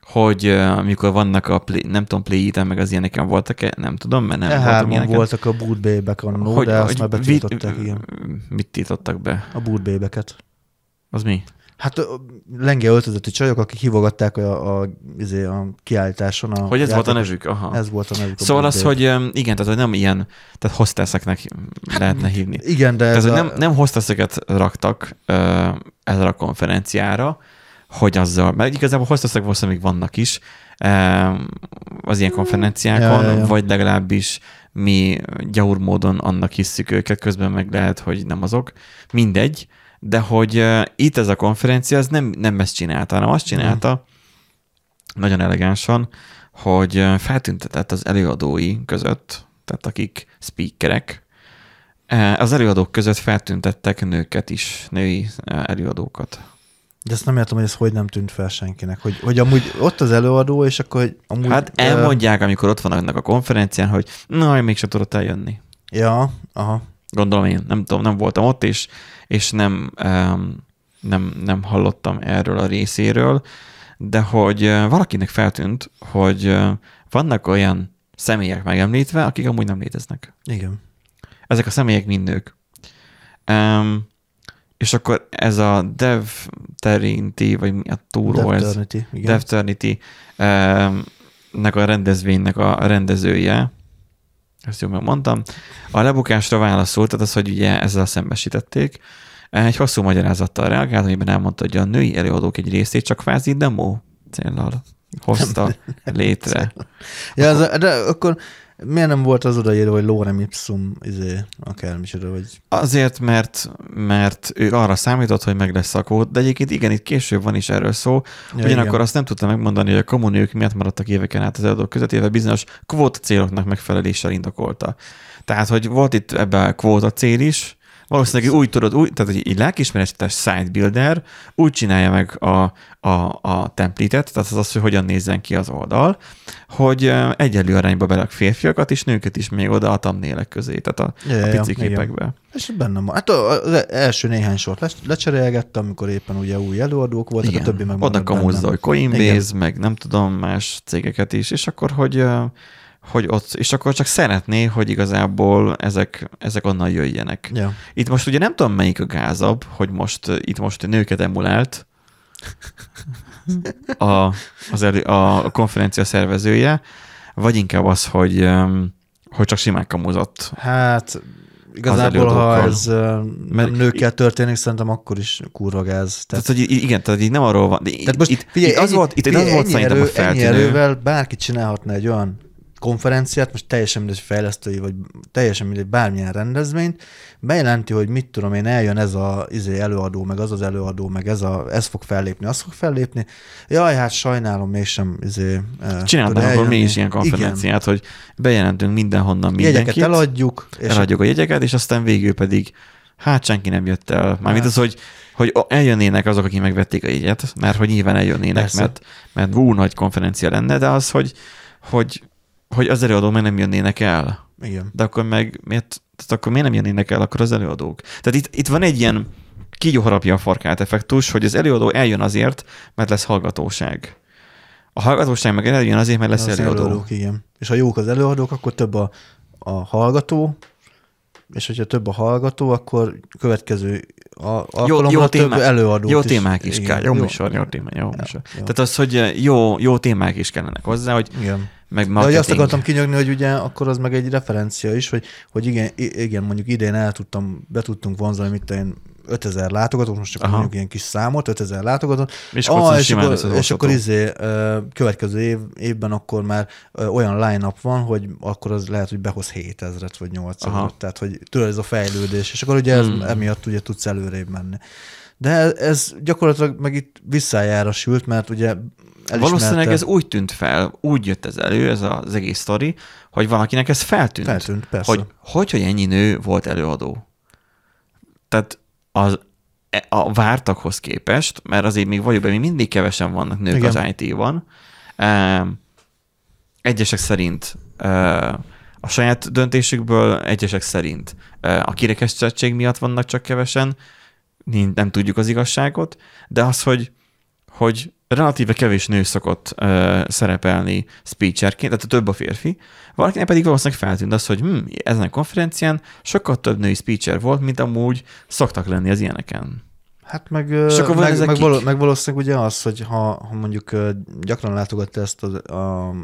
hogy amikor vannak a, play, nem tudom, play meg az ilyeneken voltak-e, nem tudom, mert nem E voltam ilyeneken. voltak a bootbébek annó, de azt már betiltották, vi- igen. Mit tiltottak be? A bootbébeket. Az mi? Hát lenge öltözötti csajok, akik hívogatták a, a, izé, a kiállításon. A Hogy ez volt a nevük? Aha. Ez volt a nevük. a Szóval az, bootbabe. hogy igen, tehát hogy nem ilyen, tehát hostesseknek lehetne hívni. Igen, de Tehát, ez a, nem, nem hostesseket raktak uh, ezzel a konferenciára, hogy azzal, mert igazából hostessek valószínűleg még vannak is uh, az ilyen konferenciákon, Ja, ja, ja. vagy legalábbis mi gyaur módon annak hisszük őket, közben meg lehet, hogy nem azok. Mindegy, de hogy itt ez a konferencia, ez nem, nem ezt csinálta, hanem azt csinálta, nagyon elegánsan, hogy feltüntetett az előadói között, tehát akik speakerek, az előadók között feltüntettek nőket is, női előadókat. de ezt nem értem, hogy ez hogy nem tűnt fel senkinek. Hogy, hogy amúgy ott az előadó, és akkor hogy amúgy... Hát elmondják, amikor ott vannak a konferencián, hogy na, én mégsem tudott eljönni. Ja, aha. Gondolom én, nem tudom, nem voltam ott, és, és nem, nem, nem hallottam erről a részéről, de hogy ö, valakinek feltűnt, hogy ö, vannak olyan személyek megemlítve, akik amúgy nem léteznek. Igen. Ezek a személyek mind nők. Um, és akkor ez a Dev Terinity, vagy mi a túró ez? Devternity, igen. Dev um, nek a rendezvénynek a rendezője, ezt jól megmondtam, a lebukásra válaszolt, tehát az, hogy ugye ezzel szembesítették, egy hosszú magyarázattal reagált, amiben elmondta, hogy a női előadók egy részét csak kvázi demo céllal hozta létre. Ja, az, de akkor miért nem volt az odaírva, hogy lorem ipsum, izé, akármicsoda, vagy... Azért, mert, mert ő arra számított, hogy meg lesz a kód, de egyébként igen, itt később van is erről szó. Ja, Ugyanakkor igen. azt nem tudta megmondani, hogy a kommunők miatt maradtak éveken át az előadók között, illetve bizonyos kvóta céloknak megfeleléssel indokolta. Tehát, hogy volt itt ebben a kvóta cél is, valószínűleg úgy tudod, úgy, tehát egy lelkismeretes site builder úgy csinálja meg a, a, a template-et, tehát az az, hogy hogyan nézzen ki az oldal, hogy egyenlő arányba berak férfiakat és nőket is még oda a thumbnailek közé, tehát a, Ja, a ja, ja, pici igen. képekbe. És bennem van. Hát az első néhány sort le- lecserélgettem, amikor éppen ugye új előadók voltak, Igen, a többi meg oda kamúzza, hogy Coinbase, Igen. meg nem tudom, más cégeket is, és akkor, hogy, hogy ott, és akkor csak szeretné, hogy igazából ezek, ezek onnan jöjjenek. Ja. Itt most ugye nem tudom, melyik a gázabb, hogy most ö, itt most nőket emulált a, az elő, a konferencia szervezője, vagy inkább az, hogy, hogy csak simán kamuzott. Hát igazából, ha ez ö, Mert- nőkkel történik, szerintem akkor is kurva gáz. Tehát, Tehát, hogy igen, tehát így nem arról van. De tehát most itt, figyelj, itt, az ennyi- volt, itt figyelj, az volt szerintem erő, a feltűnő. Erővel bárki csinálhatna egy olyan konferenciát, most teljesen mindegy fejlesztői, vagy teljesen mindegy bármilyen rendezvényt, bejelenti, hogy mit tudom én, eljön ez a izé előadó, meg az az előadó, meg ez, a, ez fog fellépni, az fog fellépni. Jaj, hát sajnálom, mégsem izé, eh, Csinálnánk akkor mi is ilyen konferenciát, hogy bejelentünk mindenhonnan Igen. Jegyeket mindenkit, eladjuk, és eladjuk a jegyeket, és aztán végül pedig hát senki nem jött el. Mármint Hát. az, hogy, hogy eljönnének azok, akik megvették a jegyet, mert hogy nyilván eljönnének, Persze. mert, mert ú, nagy konferencia lenne, de az, hogy, hogy, hogy az előadók meg nem jönnének el. igen. De akkor meg miért, tehát akkor miért nem jönnének el akkor az előadók? Tehát itt, itt van egy ilyen kígyó harapja a farkát effektus, hogy az előadó eljön azért, mert lesz hallgatóság. A hallgatóság meg eljön azért, mert lesz Az előadó. előadók, igen. És ha jók az előadók, akkor több a, a hallgató, és hogyha több a hallgató, akkor következő a, alkalomra több témák- előadót Jó is. témák is igen, kell. Jó, műsor, jó téma, jó Ja, műsor. jó. Tehát az, hogy jó, jó témák is kellenek hozzá, hogy Igen. Meg De hogy azt marketing. akartam kinyögni, hogy ugye akkor az meg egy referencia is, hogy, hogy igen, igen, mondjuk idén el tudtam, be tudtunk vonzani, tudom én, 5000 látogatót, most csak Aha. mondjuk ilyen kis számot, 5000 látogatót, Miskolcon ah, és, akkor, és akkor izé, következő év, évben akkor már olyan line-up van, hogy akkor az lehet, hogy behoz 7000-et vagy 8000 Aha. tehát hogy tudod, ez a fejlődés, és akkor ugye ez, Hmm. emiatt ugye tudsz előrébb menni. De ez gyakorlatilag meg itt visszájára sült, mert ugye elismerte, Valószínűleg ez úgy tűnt fel, úgy jött ez elő, ez az egész sztori, hogy valakinek ez feltűnt. feltűnt, persze. hogy, hogy, hogy ennyi nő volt előadó. Tehát az, e- a vártakhoz képest, mert azért még vagyok még mindig kevesen vannak nők Igen. az IT-ban. Egyesek szerint a saját döntésükből, egyesek szerint a kirekesztettség miatt vannak csak kevesen, nem tudjuk az igazságot, de az, hogy, hogy relatíve kevés nő szokott ö, szerepelni speecherként, tehát több a férfi, valakinek pedig valószínűleg feltűnt az, hogy hm, ezen a konferencián sokkal több női speecher volt, mint amúgy szoktak lenni az ilyeneken. Hát meg, És akkor meg, meg, való, meg valószínűleg ugye az, hogy ha, ha mondjuk gyakran látogatta ezt a, a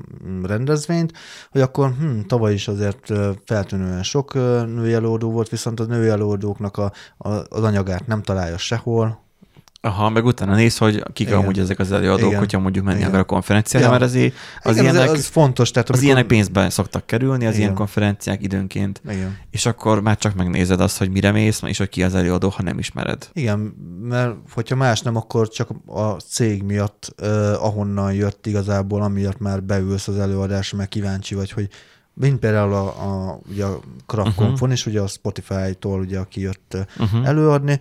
rendezvényt, hogy akkor hm, tavaly is azért feltűnően sok női előadó volt, viszont a női előadóknak a, a, az anyagát nem találja sehol. Aha, meg utána néz, hogy kik Igen. amúgy ezek az előadók, Igen. hogyha mondjuk menni Igen. akar a konferenciára, mert azért az, Igen, ilyenek, az, az fontos. Tehát az amikor- ilyenek pénzbe szoktak kerülni, az Igen. ilyen konferenciák időnként, Igen. és akkor már csak megnézed azt, hogy mire mész, és hogy ki az előadó, ha nem ismered. Igen, mert hogyha más nem, akkor csak a cég miatt, eh, ahonnan jött igazából, amiatt már beülsz az előadásra, mert kíváncsi vagy, hogy mint például a, a, ugye a Kraftkonfon Uh-huh. is, ugye a Spotify-tól, ugye, aki jött Uh-huh. előadni,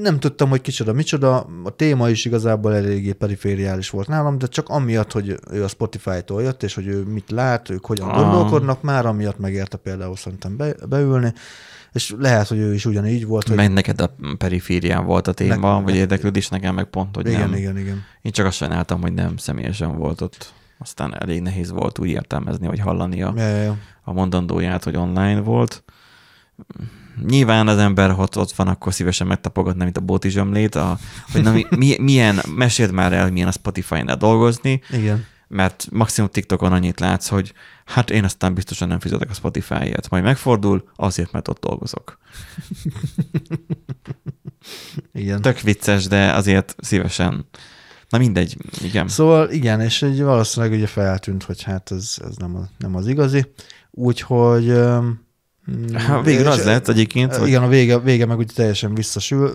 nem tudtam, hogy kicsoda, micsoda, a téma is igazából eléggé perifériális volt nálam, de csak amiatt, hogy ő a Spotify-tól jött, és hogy ő mit lát, ők hogyan Ah. gondolkodnak, már amiatt megérte például szerintem be, beülni, és lehet, hogy ő is ugyanígy volt, hogy Meg neked a periférián volt a téma, Ne- vagy érdeklődés, nekem meg pont, hogy igen, nem. igen, igen. Én csak azt sajnáltam, hogy nem személyesen volt ott. Aztán elég nehéz volt úgy értelmezni, vagy hallani a, Ja, ja, ja. a mondandóját, hogy online volt. Nyilván az ember, ha ott, ott van, akkor szívesen megtapogatna, mint a bóti zsömlét, a, hogy na, mi, mi, milyen, meséld már el, milyen a Spotify-nál dolgozni, Igen. mert maximum TikTokon annyit látsz, hogy hát én aztán biztosan nem fizetek a Spotify-ért. Majd megfordul, azért, mert ott dolgozok. Igen. Tök vicces, de azért szívesen. Na mindegy, igen. Szóval igen, és így valószínűleg ugye feltűnt, hogy hát ez, ez nem, a, nem az igazi. Úgyhogy... mm, Ha végül az lett egyébként, hogy Igen, a vége, vége meg ugye teljesen visszasül,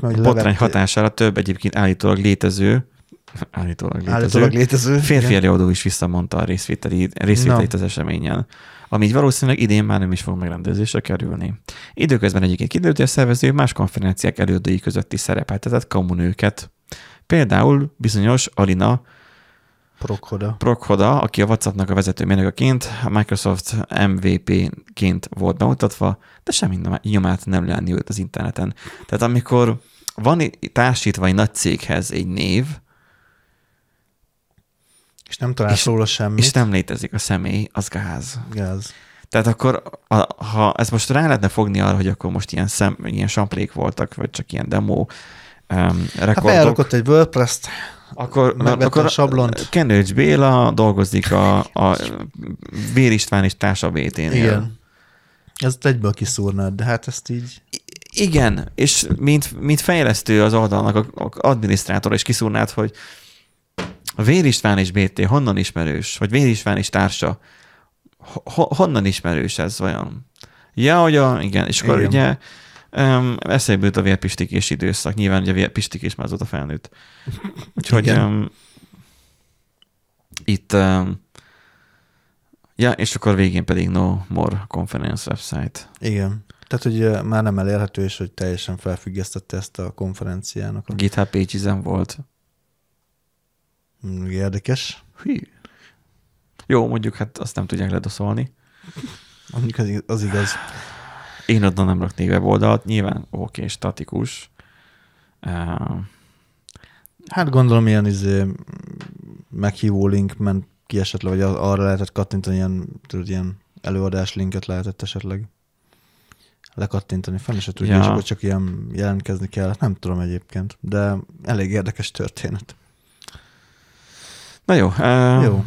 mert a botrány levett- hatására több egyébként állítólag létező, állítólag létező, állítólag létező. férfi előadó is visszamondta a részvételi, részvételét az eseményen, ami így valószínűleg idén már nem is fog megrendezésre kerülni. Időközben egyébként kiderült, hogy a szervező más konferenciák előadói között is szerepeltetett kommunőket. Például bizonyos Alina Prokhoda. Prokhoda, aki a WhatsAppnak a vezető mérnökeként, a Microsoft MVP-ként volt bemutatva, de semmi nyomát nem lenni őt az interneten. Tehát amikor van társítva egy nagy céghez egy név, És nem találsz És- róla semmit. és nem létezik a személy, az gáz. Gáz. Tehát akkor, a, ha ezt most rá lehetne fogni arra, hogy akkor most ilyen, szem, ilyen samplék voltak, vagy csak ilyen demo um, Hát rekordok, felrakott egy WordPress-t, akkor, megvette akkor a sablont. Kenőcs Béla dolgozik a, a Vér István és társa BT-nél. Igen. Ezt egyből kiszúrnád, de hát ezt így... Igen, és mint, mint fejlesztő az oldalnak, a, a adminisztrátor is kiszúrnád, hogy a Vér István és BT honnan ismerős, vagy Vér István és társa, ho, honnan ismerős ez vajon? Ja, hogy a, igen, és akkor Igen. ugye um, eszébe jut a vérpistikés időszak, nyilván ugye a vérpistikés már azóta felnőtt. Úgyhogy um, itt um, ja, és akkor végén pedig no more conference website. Igen. Tehát, hogy már nem elérhető, és hogy teljesen felfüggesztette ezt a konferenciának. A GitHub pages volt. Mm, Érdekes. Hű. Jó, mondjuk hát azt nem tudják ledoszolni. Mondjuk az, az igaz. Én oda nem raknék weboldalt, nyilván oké, statikus. Uh, Hát gondolom ilyen izé, meghívó link ment ki esetleg, vagy arra lehetett kattintani, ilyen, tudod, ilyen előadás linket lehetett esetleg lekattintani, fenn se tudja, Ja. és akkor csak ilyen jelentkezni kell. Nem tudom egyébként, de elég érdekes történet. na jó. Uh, Jó.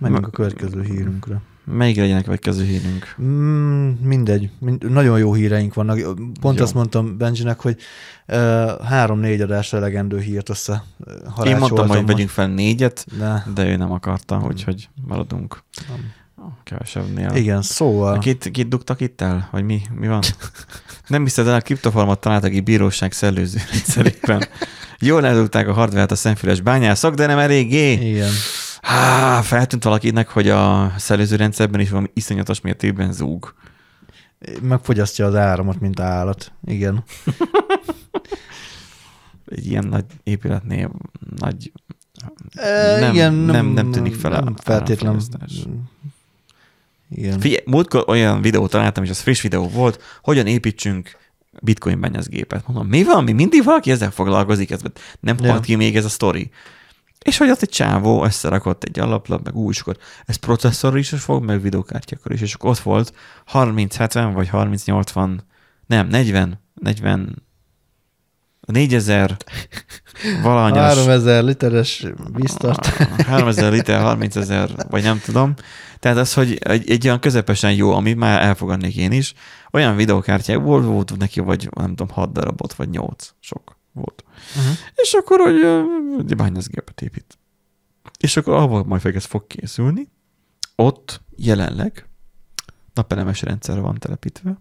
Menjünk a következő hírünkre. Melyik legyen a következő hírünk? Mm, mindegy, mind, nagyon jó híreink vannak. Pont Jó. azt mondtam Benjinek, hogy három-négy adásra elegendő hírt össze Én mondtam, hogy vegyünk fel négyet, De, de ő nem akarta, úgyhogy maradunk nem. kevesebbnél. Igen, szóval. Kit, kit dugtak itt el? Vagy mi, mi van? Nem hiszed el, a kriptoformat találtak egy bíróság szellőző rendszerében. Jól eldugták a hardvert a szemfüles bányászok, de nem eléggé. Igen. Há, feltűnt valakinek, hogy a szellőző rendszerben is valami iszonyatos mértékben zúg. Megfogyasztja az áramot, mint állat. Igen. Egy ilyen nagy épületnél nagy... E, Nem- igen, nem- nem tűnik fel nem a feltétlen. Igen. Figyelj, múltkor olyan videót találtam, és az friss videó volt, hogyan építsünk bitcoin bányászgépet. Mondom, mi van, mi mindig valaki ezzel foglalkozik, ez nem Ja. halt ki még ez a sztori. És hogy ott egy csávó összerakott egy alaplap, meg és akkor ez processzor is fog, meg videokártyákkal is, és akkor ott volt 30-70 vagy 30-80, nem, 40, 40, 4000 valahanyas. 3000 literes víztart. 3000 liter, 30 ezer, vagy nem tudom. Tehát az, hogy egy, egy olyan közepesen jó, amit már elfogadnék én is, olyan videokártyák volt, volt neki, vagy nem tudom, 6 darabot, vagy 8, sok volt. Uh-huh. És akkor, hogy egy bányászgépet épít. És akkor ahol majd ez fog készülni, ott jelenleg napelemes rendszer van telepítve,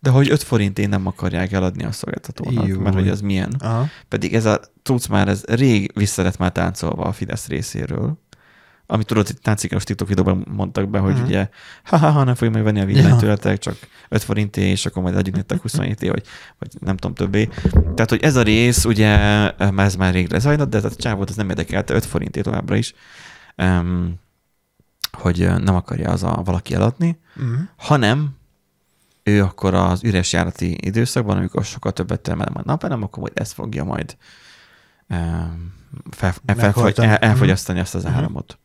de hogy 5 forintén nem akarják eladni a szolgáltatónak, Jó. mert hogy az milyen. Aha. Pedig ez a tudsz már, ez rég vissza lett már táncolva a Fidesz részéről. Amit tudod, itt táncikos TikTok videóban mondtak be, hogy Mhm. ugye, ha-ha-ha, nem fogjuk megvenni a villanyt Ja. tőletek, csak 5 forinté, és akkor majd adjuk nektek 27 vagy, vagy nem tudom többé. Tehát, hogy ez a rész, ugye, ez már rég lezajlott, de tehát a csávót ez nem érdekelte, 5 forinté továbbra is, um, hogy nem akarja az a valaki eladni, Uh-huh. hanem ő akkor az üres járati időszakban, amikor sokkal többet termel a napelem, akkor majd ezt fogja majd em, fel, fel, Meghajtani. el, elfogyasztani azt az Mhm. áramot.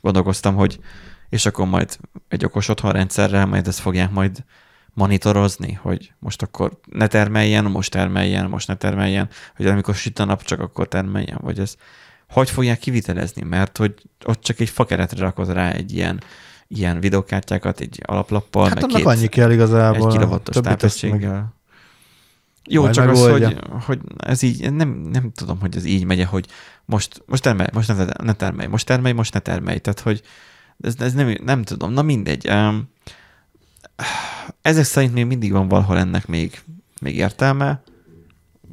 Gondolkoztam, hogy és akkor majd egy okos otthon rendszerrel majd ezt fogják majd monitorozni, hogy most akkor ne termeljen, most termeljen, most ne termeljen, hogy amikor süt a nap, csak akkor termeljen, vagy ez hogy fogják kivitelezni, mert hogy ott csak egy fakeretre rakod rá egy ilyen, ilyen videokártyákat, egy alaplappal, Hát meg annak két, annyi kell igazából. egy kilovattos távegységgel. Jó, Majd csak az, megoldja. hogy, hogy ez így, nem, nem tudom, hogy ez így megy, hogy most, most termelj, most ne, ne termelj, most termelj, most ne termelj. Tehát, hogy ez, ez nem, nem tudom, na mindegy. Ezek szerint még mindig van valahol ennek még, még értelme,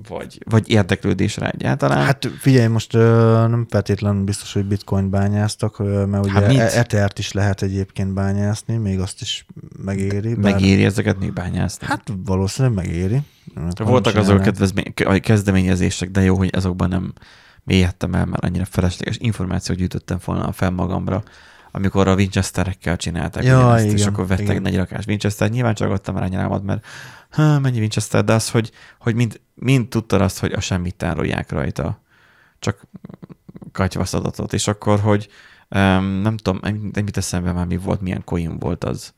vagy, vagy érdeklődés rá egyáltalán. Hát figyelj, most ö, nem feltétlenül biztos, hogy bitcoin bányáztak, ö, mert Hát ugye mit? e- Ethert is lehet egyébként bányászni, még azt is megéri. bár- megéri ezeket még bányászni. Hát valószínűleg megéri. Akkor Voltak azok kedvezmény- kezdeményezések, de jó, hogy azokban nem mélyedtem el, mert annyira felesleges információt gyűjtöttem volna fel magamra, amikor a Winchesterekkel csinálták Ja, és igen, akkor vettek igen. egy rakás Winchester. Nyilván csagadtam rá nyámat, mert ha, mennyi Winchester, de az, hogy, hogy mind, mind tudtad azt, hogy a semmit tárolják rajta, csak katyvasz adatot, és akkor, hogy um, nem tudom, nem mit eszembe már mi volt, milyen coin volt az,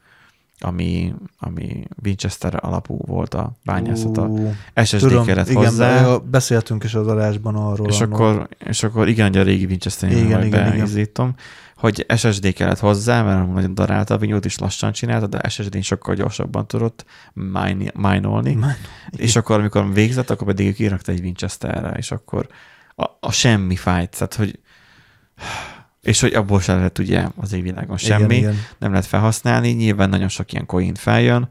ami, ami Winchester alapú volt a bányászata. Ú, SSD Tudom, kellett igen, hozzá, be- beszéltünk is az adásban arról. és annól. akkor, és akkor igen, hogy a régi winchester Igen, igen, igen, igen. Hogy SSD kellett hozzá, mert nagyon darálta a vinyót, is lassan csinálta, de SSD-n sokkal gyorsabban tudott minolni, Mine- és akkor, amikor végzett, akkor pedig kirakta egy Winchesterre, és akkor a, a semmi fájt, tehát hogy és hogy abból sem lehet ugye az égvilágon semmi, Igen, igen. nem lehet felhasználni, nyilván nagyon sok ilyen coin feljön,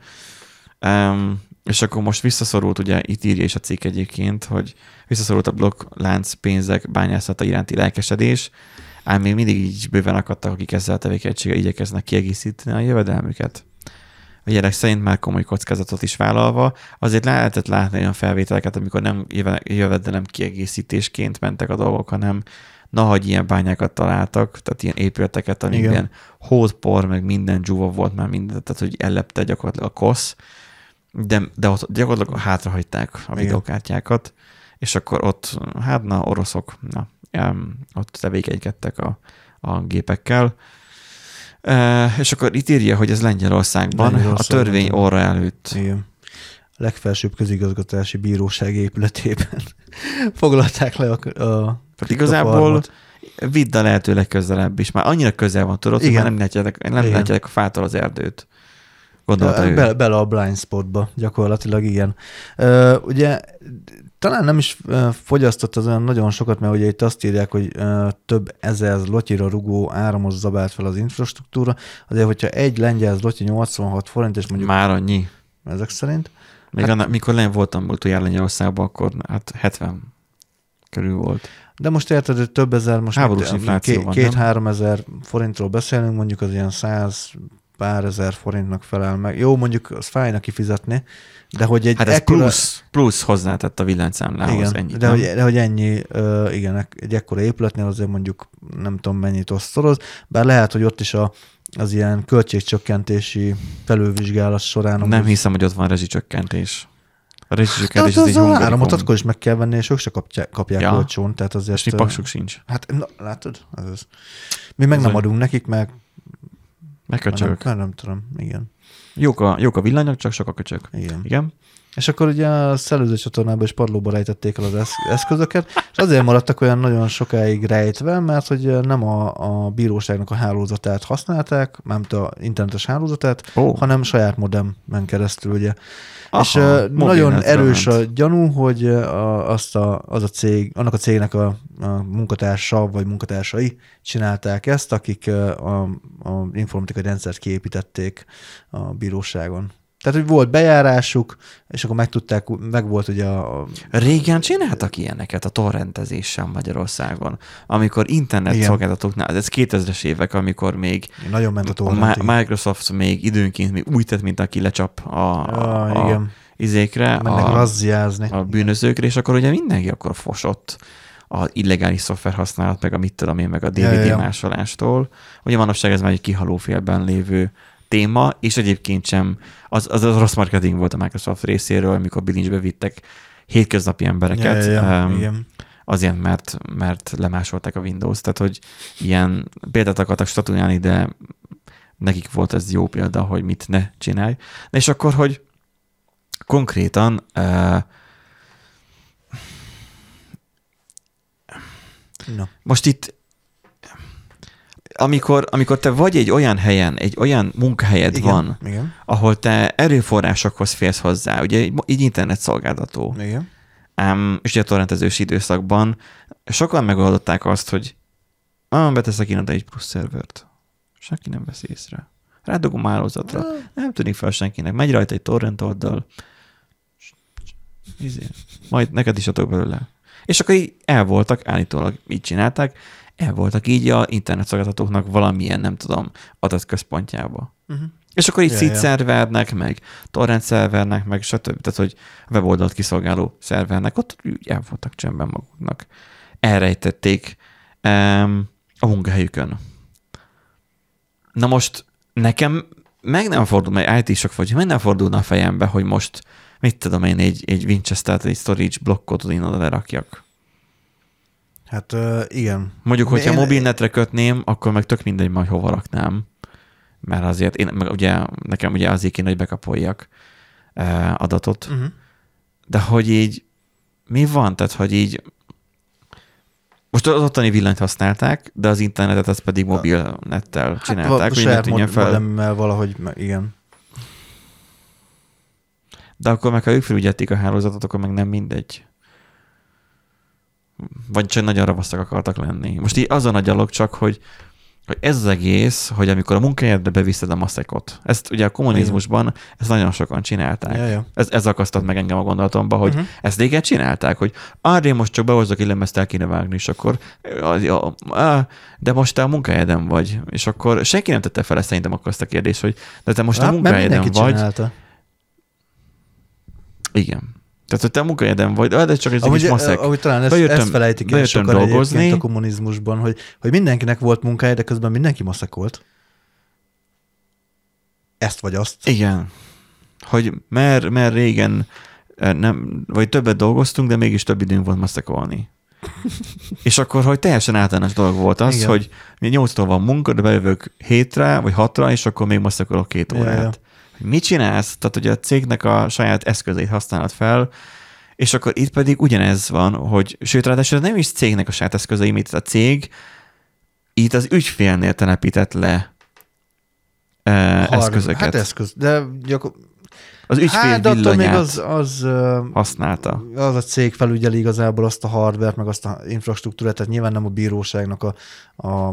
um, és akkor most visszaszorult, ugye itt írja is a cikk egyébként, hogy visszaszorult a blokklánc pénzek bányászata iránti lelkesedés, ám még mindig így bőven akadtak, akik ezzel a tevékenységgel igyekeznek kiegészíteni a jövedelmüket. A jelek szerint már komoly kockázatot is vállalva, azért lehetett látni olyan felvételeket, amikor nem jöve- jövedelem kiegészítésként mentek a dolgok, hanem na, hogy ilyen bányákat találtak, tehát ilyen épületeket, Igen. amikben hótpor, meg minden dzsúva volt már minden, tehát hogy ellepte gyakorlatilag a kosz, de, de ott gyakorlatilag hátrahagyták a Igen. videókártyákat, és akkor ott, hát na, oroszok, na, ott tevékenykedtek a, a gépekkel. E, és akkor itt írja, hogy ez Lengyelországban, Lengyelországban, a törvény óra előtt. Igen. A legfelsőbb közigazgatási bíróság épületében foglalták le a, a Tehát igazából vidd a lehető legközelebb is. Már annyira közel van, tudod, hogy Igen. már nem látjátok, nem a fától az erdőt. Gondolta ő. Be, bele a blind spotba, gyakorlatilag igen. Ö, ugye talán nem is fogyasztott az olyan nagyon sokat, mert ugye itt azt írják, hogy több ezer zlotyira rugó áramos zabált fel az infrastruktúra, azért hogyha egy lengyel zlotyi 86 forint, és mondjuk Már annyi. ezek szerint, Még Hát- hát, mikor nem voltam utoljára Lengyelországban, akkor hát 70 körül volt. de most érted, hogy több ezer, most Háborús infláció két-három ezer forintról beszélünk, mondjuk az ilyen száz pár ezer forintnak felel meg. Jó, mondjuk az fájna kifizetni, de hogy egy Hát ez ekkora- plusz, plusz hozzátett a villanyszámlához igen, ennyit, de, nem? hogy, de hogy ennyi, ö, igen, egy ekkora épületnél azért mondjuk nem tudom mennyit osztoroz, bár lehet, hogy ott is a, az ilyen költségcsökkentési felülvizsgálat során Nem amúgy- hiszem, hogy ott van rezsicsökkentés. A rezsicsökkentés Tehát az az egy a hungarikum. áramot akkor is meg kell venni, és ők se kapják, kapják Ja. olcsón, tehát azért... És paksuk sincs. Hát, na, látod? Ez az. Mi meg Ez nem adunk nekik, meg nem, Megköcsögök. nem, nem tudom, igen. Jók a, jók a villanyok, csak sok a köcsök. Igen. Igen? És akkor ugye a szellőző csatornába is padlóba rejtették el az esz- eszközöket, és azért maradtak olyan nagyon sokáig rejtve, mert hogy nem a, a bíróságnak a hálózatát használták, mármint a internetes hálózatát, Ó. hanem saját modemmen keresztül, ugye. Aha, és nagyon erős ment. a gyanú, hogy a, azt a, az a cég, annak a cégnek a, a munkatársa vagy munkatársai csinálták ezt, akik a, a informatikai rendszert kiépítették a bíróságon. Tehát, hogy volt bejárásuk, és akkor megtudták, meg volt ugye a, a Régen csináltak ilyeneket a torrentezéssel Magyarországon, amikor internet Igen. szolgáltatóknál, ez 2000-es évek, amikor még nagyon ment a a Microsoft még időnként még úgy tett, mint aki lecsap a, a, Ja, a igen. izékre, Mennek a, razziázni. a bűnözőkre, és akkor ugye mindenki akkor fosott a illegális szoftver használat, meg a mit tudom én, meg a DVD Ja, ja, ja. másolástól. Ugye manapság ez már egy kihalófélben lévő téma, és egyébként sem, az, az, az rossz marketing volt a Microsoft részéről, amikor bilincsbe vittek hétköznapi embereket, ja, ja, ja. em, Igen. azért, mert, mert lemásolták a Windows. Tehát, hogy ilyen példát akartak statuálni, de nekik volt ez jó példa, hogy mit ne csinálj. És akkor, hogy konkrétan uh, Na. most itt amikor, amikor te vagy egy olyan helyen, egy olyan munkahelyed Igen, van, Igen. ahol te erőforrásokhoz férsz hozzá, ugye egy internet szolgáltató, Igen. Um, és ugye a torrentezős időszakban sokan megoldották azt, hogy ah, beteszek én oda egy plusz szervert. Senki nem veszi észre. Rádogom hálózatra. Nem tűnik fel senkinek. Megy rajta egy torrent oldal. Izé. Majd neked is adok belőle. És akkor így el voltak, állítólag így csinálták, el voltak így a internetszolgáltatóknak valamilyen, nem tudom, adatközpontjába. Uh-huh. És akkor így Ja, ja, szervernek, meg torrent szervernek, meg stb. Tehát, hogy weboldalt kiszolgáló szervernek, ott úgy el voltak csendben maguknak. Elrejtették um, a munkahelyükön. Na most nekem meg nem fordul, mert IT-sok vagy, meg nem fordulna a fejembe, hogy most mit tudom én, egy, egy Winchester-t, egy storage blokkot én oda lerakjak. Hát uh, igen. Mondjuk, hogyha Én- mobilnetre kötném, akkor meg tök mindegy, majd hova raknám. Mert azért én, meg ugye, nekem ugye azért kéne, hogy bekapoljak adatot. Uh-huh. De hogy így, mi van? Tehát, hogy így, most az ottani villanyt használták, de az internetet az pedig mobilnettel csinálták, hát, hogy ne tűnjön mod- fel. modemmel valahogy, igen. De akkor meg, ha ők felügyelték a hálózatot, akkor meg nem mindegy. Vagy csak nagyon ravasztak akartak lenni. Most így azon a gyalog csak, hogy, hogy ez az egész, hogy amikor a munkahelyedbe beviszed a maszekot, ezt ugye a kommunizmusban ezt nagyon sokan csinálták. Ja, ja. Ez, ez akasztott meg engem a gondolatomba, hogy uh-huh. ezt régen csinálták, hogy arra most csak behozok egy lemezt, el kéne vágni, és akkor de most te a munkahelyeden vagy, és akkor senki nem tette fel szerintem akkor azt a kérdést, hogy de te most a Hát, mert munkahelyeden vagy, Csinálta. igen. Tehát, hogy te munkahelyeden vagy, de ez csak egy Ahogy, kis maszek. ahogy talán ezt, Bejöttem- ezt felejtik el sokan dolgozni. a kommunizmusban, hogy, hogy mindenkinek volt munkája, de közben mindenki maszakolt. Ezt vagy azt. Igen. Hogy mert, mert régen nem, vagy többet dolgoztunk, de mégis több időnk volt maszakolni. és akkor, hogy teljesen általános dolog volt az, Igen. hogy mi nyolctól van munka, de bejövök hétre, vagy hatra, és akkor még maszakolok két Ja, órát. ja. Hogy mit csinálsz? Tehát, hogy a cégnek a saját eszközeit használod fel, és akkor itt pedig ugyanez van, hogy sőt, ráadásul nem is cégnek a saját eszközei, mint a cég itt az ügyfélnél telepített le Har- eszközöket. Hát eszköz, de gyakor... az ügyfél hát, attól még az, az, használta. az a cég felügyeli igazából azt a hardware meg azt a infrastruktúrát, tehát nyilván nem a bíróságnak a, a,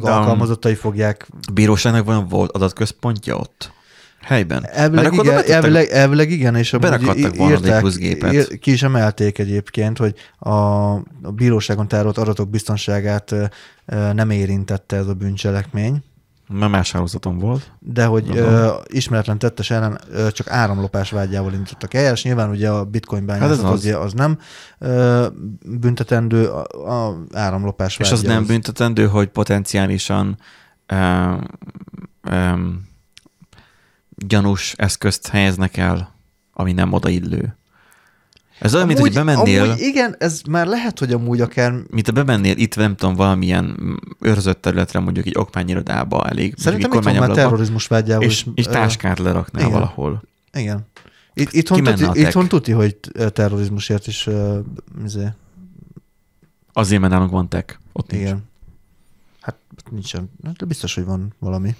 De- alkalmazottai fogják. A bíróságnak van volt adatközpontja ott? Helyben. Elvileg oda igen, elvileg, elvileg igen, és Berakadtak volna írták- gépet. ki is emelték egyébként, hogy a, a bíróságon tárolt adatok biztonságát nem érintette ez a bűncselekmény, Mert más hálózaton volt. de hogy Gondolom. ö, ismeretlen tettes ellen ö, csak áramlopás vágyával indítottak el, és nyilván ugye a bitcoin bányászat Hát az, az. az nem ö, büntetendő, a, a áramlopás És az vágya nem büntetendő, hogy potenciálisan um, um, gyanús eszközt helyeznek el, ami nem odaillő. Ez olyan, mint hogy bemennél, amúgy igen, ez már lehet, hogy amúgy akár... mint a bemennél itt, nem tudom, valamilyen őrzött területre, mondjuk egy okmányirodába elég. Szerintem itt van már terrorizmus vágyával és, és táskát leraknál igen. valahol. Igen. Itt, itthon, tuti, itthon tuti, hogy terrorizmusért is uh, izé, Azért, mert nálunk van tech. Ott nincs. igen. Hát nincsen. Hát De biztos, hogy van valami.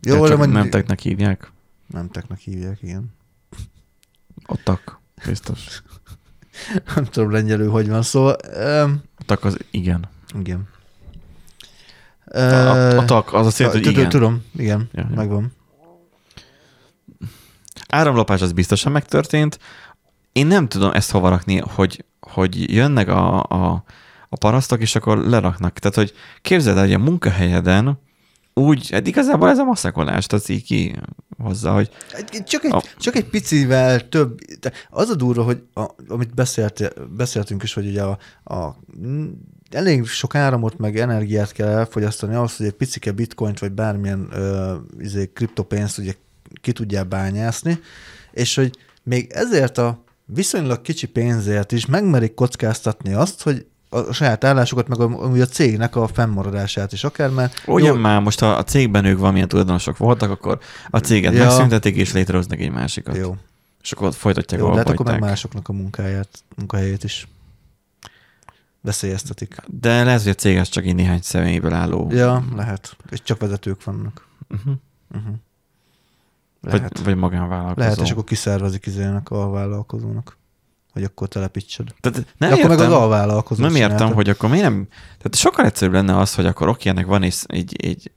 Jó, de mondjuk- nem technek hívják. Nem teknek hívják, igen. A tak, biztos. Nem tudom lengyelül, hogy van szó. Um, A tak az igen. igen. A, a, a tak az azt jelenti, hogy igen. Tudom, igen, ja. megvan. Áramlopás az biztosan megtörtént. Én nem tudom ezt hova rakni, hogy, hogy jönnek a, a, a parasztok, és akkor leraknak. Tehát, hogy képzeld el, hogy a munkahelyeden úgy, hát igazából ez a masszakolás, tehát így ki hozza, hogy Csak egy, A- csak egy picivel több. Az a durva, hogy a, amit beszélt, beszéltünk is, hogy ugye a, a elég sok áramot meg energiát kell elfogyasztani ahhoz, hogy egy picike bitcoint vagy bármilyen ö, izé, kriptopénzt ugye ki tudjál bányászni, és hogy még ezért a viszonylag kicsi pénzért is megmerik kockáztatni azt, hogy a saját állásukat, meg a, a cégnek a fennmaradását is akár, mert Ugyan jó, már most ha a cégben ők valamilyen tulajdonosok voltak, akkor a céget Ja. megszüntetik és létrehoznak egy másikat. jó, És akkor folytatják, jó de hát akkor meg másoknak a munkáját, munkahelyét is veszélyeztetik. De lehet, hogy a cég az csak így néhány személyből álló. Ja, lehet. És csak vezetők vannak. Uh-huh. Uh-huh. Lehet. Vagy, vagy magánvállalkozó. lehet, és akkor kiszervezik izének a vállalkozónak, hogy akkor telepítsed. Tehát Nem akkor értem, meg az alvállalkozó. nem értem, hogy akkor miért nem... Tehát sokkal egyszerűbb lenne az, hogy akkor oké, ennek van egy, egy, egy,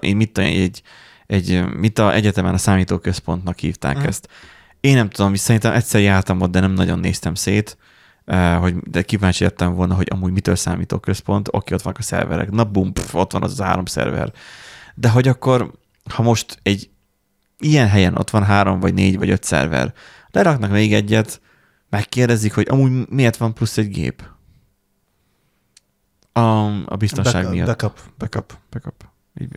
egy, mit, egy, egy mit a egyetemen a számítóközpontnak hívták Mhm. mm. ezt. Én nem tudom, szerintem egyszer jártam ott, de nem nagyon néztem szét, eh, hogy de kíváncsi lettem volna, hogy amúgy mitől számítóközpont, oké, ott vannak a szerverek, na bum, pff, ott van az, az három szerver. De hogy akkor, ha most egy ilyen helyen ott van három, vagy négy, vagy öt szerver, leraknak még egyet, megkérdezik, hogy amúgy miért van plusz egy gép? A, a biztonság Backup, miatt. backup. Backup, backup.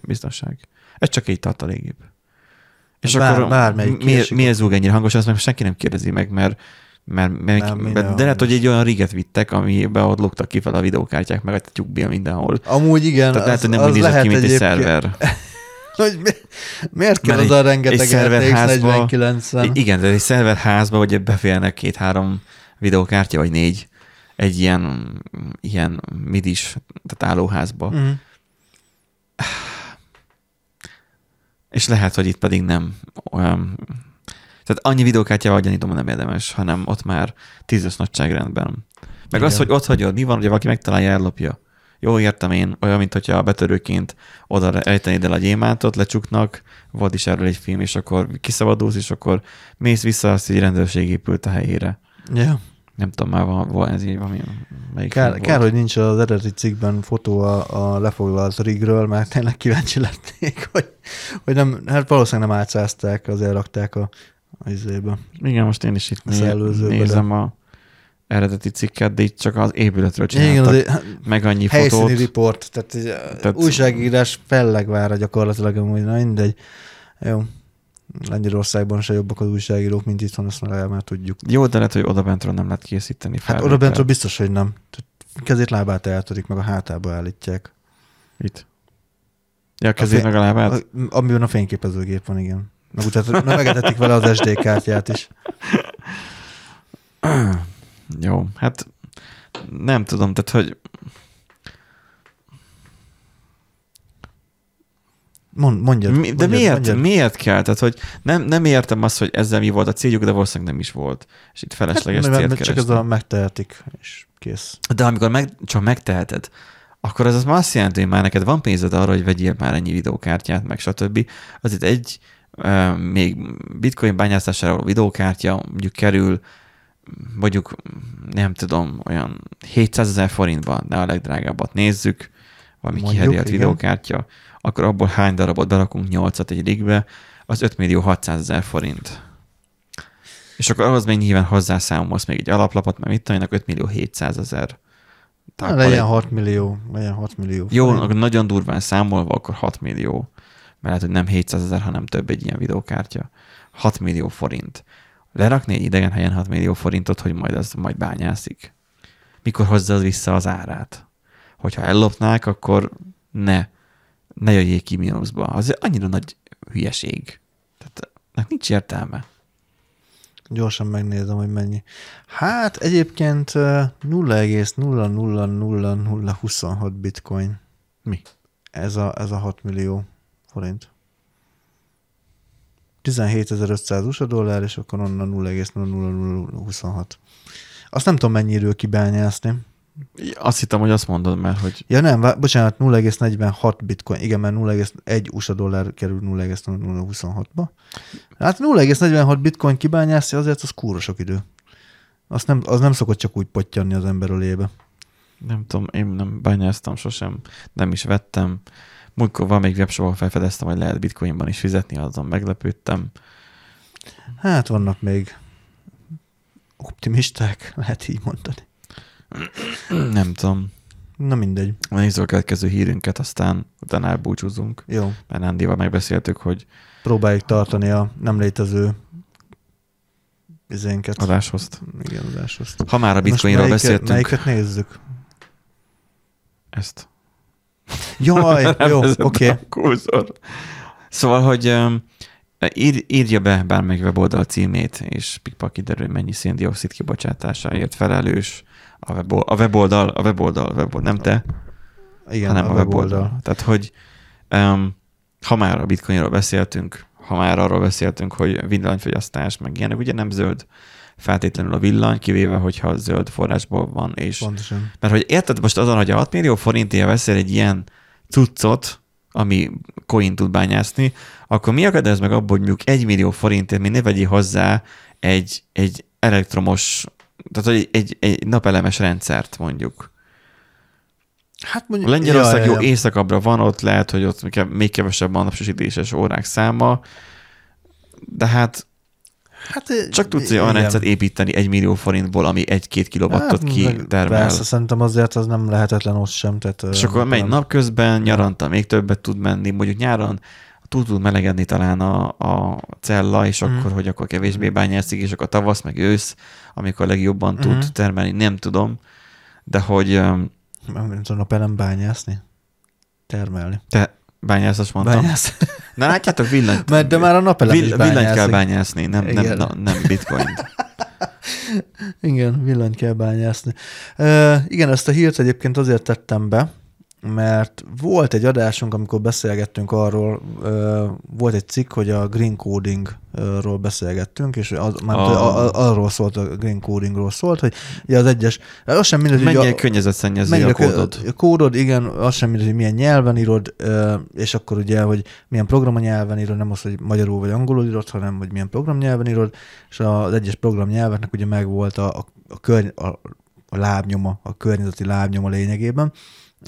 Biztonság. Ez csak egy tartalékgép. És Bár- akkor bármelyik miért, miért zúg ennyire hangosan, azt meg senki nem kérdezi meg, mert, mert, mert Nem, minden de lehet, hogy egy olyan riget vittek, amiben ott luktak ki fel a videókártyák, meg a tyúkbél mindenhol. Amúgy igen, Tehát lehet, az, hogy nem az úgy nézett lehet ki, mint egy szerver. Hogy mi, miért kell az a rengeteg RTX 4090? I- Igen, de egy szerverházba ugye beférnek két-három videókártya, vagy négy, egy ilyen, ilyen midis, tehát állóházba. Mhm. És lehet, hogy itt pedig nem olyan... Tehát annyi videókártyával gyanítom, nem érdemes, hanem ott már tízes nagyságrendben. Meg Igen. az, hogy ott hagyod, mi van, hogy valaki megtalálja, ellopja. Jó, értem én, olyan, mint hogyha betörőként oda ejtenéd el a gyémántot, lecsuknak, volt is erről egy film, és akkor kiszabadulsz, és akkor mész vissza, azt egy rendőrség épült a helyére. Ja. Nem tudom, már van, van ez így valami, melyik Kár, film kár, volt. hogy nincs az eredeti cikkben fotó a, a lefoglalt rigről, mert tényleg kíváncsi letnék, hogy, hogy nem, hát valószínűleg nem átszázták, azért rakták a, a izébe. Igen, most én is itt A né- szellőzőbe, nézem a eredeti cikket, de itt csak az épületről Igen, csináltak azért meg annyi helyszíni fotót. riport, tehát, Tehát- újságírás fellegvára gyakorlatilag amúgy, na mindegy. Jó. Lengyelországban se jobbak az újságírók, mint itthon, azt már, már tudjuk. Jó, de lehet, hogy oda bentről nem lehet készíteni Hát felvételt. oda bentről biztos, hogy nem. Kezét lábát eltörik, meg a hátába állítják. Itt. Ja, a kezét fény- meg a lábát? A, amiben a fényképezőgép van, igen. Meg utána megetetik vele az SD kártyát is. Jó, hát nem tudom, tehát hogy Mond, mondjad, mi, mondjad, de miért, mondjad. miért kell? Tehát, hogy nem, nem értem azt, hogy ezzel mi volt a céljuk, de valószínűleg nem is volt. És itt felesleges hát, célt csak ez a kerestek. megtehetik, és kész. De amikor meg, csak megteheted, akkor ez az már azt jelenti, hogy már neked van pénzed arra, hogy vegyél már ennyi videókártyát, meg stb. Az itt egy uh, még bitcoin bányászására való videókártya mondjuk kerül mondjuk nem tudom, olyan 700 ezer forintban, de a legdrágábbat nézzük, valami igen. videókártya, akkor abból hány darabot berakunk 8-at egy rigbe, az 5 millió 600 ezer forint. És akkor ahhoz még nyilván hozzászámolsz még egy alaplapot, mert mit tudom, 5 millió 700 ezer. Na, legyen 6 millió, legyen 6 millió. Jó, forint. akkor nagyon durván számolva, akkor 6 millió. Mert lehet, hogy nem 700 ezer, hanem több egy ilyen videókártya. 6 millió forint. Lerakni egy idegen helyen 6 millió forintot, hogy majd az majd bányászik. Mikor hozza az vissza az árát? Hogyha ellopnák, akkor ne, ne jöjjék ki mínuszba. Az annyira nagy hülyeség. Tehát ennek nincs értelme. Gyorsan megnézem, hogy mennyi. Hát egyébként ö, 0,0000026 bitcoin. Mi? Ez a, ez a 6 millió forint. 17.500 USA dollár, és akkor onnan 0,00026. Azt nem tudom mennyiről kibányászni. Azt hittem, hogy azt mondod, mert hogy Ja nem, vá- bocsánat, 0,46 bitcoin. Igen, mert 0,1 USA dollár kerül 0,026-ba. Hát 0,46 bitcoin kibányászni, azért az kúra sok idő. Azt nem, az nem szokott csak úgy pottyanni az ember ölébe. nem tudom, én nem bányáztam sosem, nem is vettem. Múltkor van még webshop, ahol felfedeztem, hogy lehet bitcoinban is fizetni, azon meglepődtem. Hát vannak még optimisták, lehet így mondani. Nem tudom. Na mindegy. Nézzük a következő hírünket, aztán utána elbúcsúzunk. Jó. Mert Nándival megbeszéltük, hogy Próbáljuk tartani a nem létező izénket. adáshoz. Igen, adáshoz. Ha már a Most bitcoinról melyiket- beszéltünk, Melyiket nézzük? ezt. Jaj, jó, oké. Okay. Kurzor. Szóval, hogy um, ír, írja be bármelyik weboldal címét, és pikpak kiderül, mennyi széndiokszid kibocsátásáért felelős a, webol, a weboldal, a weboldal, a weboldal, nem te, Igen, hanem a weboldal. Tehát, hogy um, ha már a bitcoinról beszéltünk, ha már arról beszéltünk, hogy villanyfogyasztás, meg ilyenek, ugye nem zöld feltétlenül a villany, kivéve, hogyha zöld forrásból van, és Pontosan. mert hogy érted most azon, hogy a 6 millió forintért veszel egy ilyen cuccot, ami coin tud bányászni, akkor mi akadályoz meg abból, hogy mondjuk 1 millió forintért még ne vegyél hozzá egy, egy elektromos, tehát hogy egy, egy napelemes rendszert mondjuk. Hát mondjuk... Lengyelország ja, jó ja, ja. északabbra van, ott lehet, hogy ott még kevesebb a napsütéses órák száma, de hát Hát, csak tudsz egy igen. olyan rendszert építeni egy millió forintból, ami egy-két kilowattot meg kitermel. Persze, szerintem azért az nem lehetetlen ott sem. Tehát, És akkor megy nem- napközben, nyaranta még többet tud menni, mondjuk nyáron túl tud melegedni talán a, a cella, és Mhm. akkor, hogy akkor kevésbé bányászik, és akkor tavasz, meg ősz, amikor legjobban Mhm. tud termelni, nem tudom. De hogy Nem, nem tudom, napelem bányászni. Termelni. te bányászos mondtam. Bányász. Na látjátok, villany, Mert de már a napelem is vill, villanyt kell bányászni, nem, nem, Igen. na, nem bitcoin. Igen, villanyt kell bányászni. Uh, igen, ezt a hírt egyébként azért tettem be, mert volt egy adásunk, amikor beszélgettünk arról, volt egy cikk, hogy a green codingról beszélgettünk, és az, már A- a... arról szólt, a green codingról szólt, hogy ugye az egyes, az sem mindegy, hogy Mennyire a, kódod. A kódod, igen, az sem mindegy, hogy milyen nyelven írod, és akkor ugye, hogy milyen programnyelven írod, nem az, hogy magyarul vagy angolul írod, hanem hogy milyen programnyelven írod, és az egyes programnyelveknek ugye megvolt a, a, a, körny, a, a lábnyoma, a környezeti lábnyoma lényegében.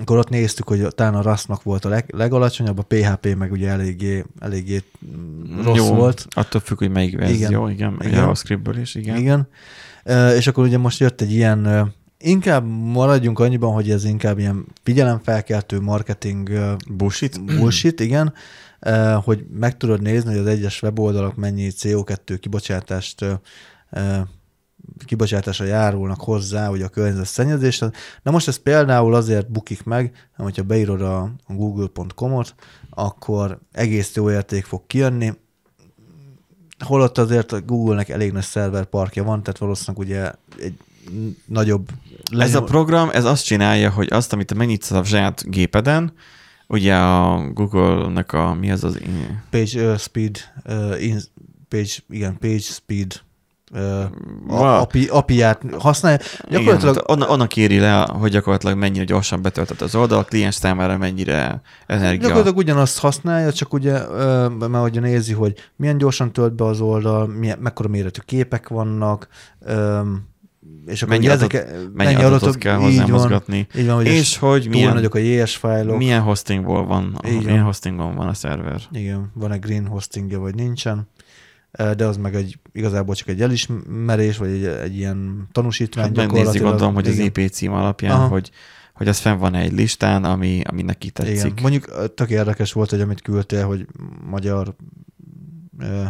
Akkor ott néztük, hogy talán a Rustnak volt a leg, legalacsonyabb, a PHP meg ugye eléggé, eléggé mm, rossz Jó, volt. Attól függ, hogy melyik verzió, igen, igen. Igen. JavaScriptből is, igen. Igen. És akkor ugye most jött egy ilyen, inkább maradjunk annyiban, hogy ez inkább ilyen figyelemfelkeltő marketing Bullshit? bullshit, igen, hogy meg tudod nézni, hogy az egyes weboldalak mennyi CO2 kibocsátást kibocsátásra járulnak hozzá, hogy a környezetszennyezést. Na most ez például azért bukik meg, hogyha beírod a google.com-ot, akkor egész jó érték fog kijönni, holott azért a Google-nek elég nagy szerverparkja van, tehát valószínűleg ugye egy nagyobb... Ez a lenyom- program, ez azt csinálja, hogy azt, amit te megnyitsz a saját gépeden, ugye a Google-nek a, mi az az, Page uh, speed, uh, in, page, igen, page speed Wow. api, API-ját használja. gyakorlatilag Gyakorlatilag onna, onnan kéri le, hogy gyakorlatilag mennyire gyorsan betöltött az oldal, a kliens számára mennyire energia. Gyakorlatilag ugyanazt használja, csak ugye, mert ugye nézi, hogy milyen gyorsan tölt be az oldal, milyen, mekkora méretű képek vannak, és akkor Mennyi, adat, ezek, mennyi adatot kell hozzá van, mozgatni. így van, hogy És hogy milyen, nagyok a JS fájlok. milyen hostingból van, milyen hostingban van a szerver. Igen, van-e green hostingja, vagy nincsen. De az meg egy, igazából csak egy elismerés, vagy egy, egy ilyen tanúsítvány Hát gyakorlatilag. gondolom, hogy az. IP cím alapján, Aha. hogy, hogy az fenn van egy listán, ami, ami neki tetszik. Igen. Mondjuk tök érdekes volt, hogy amit küldtél, hogy magyar ö,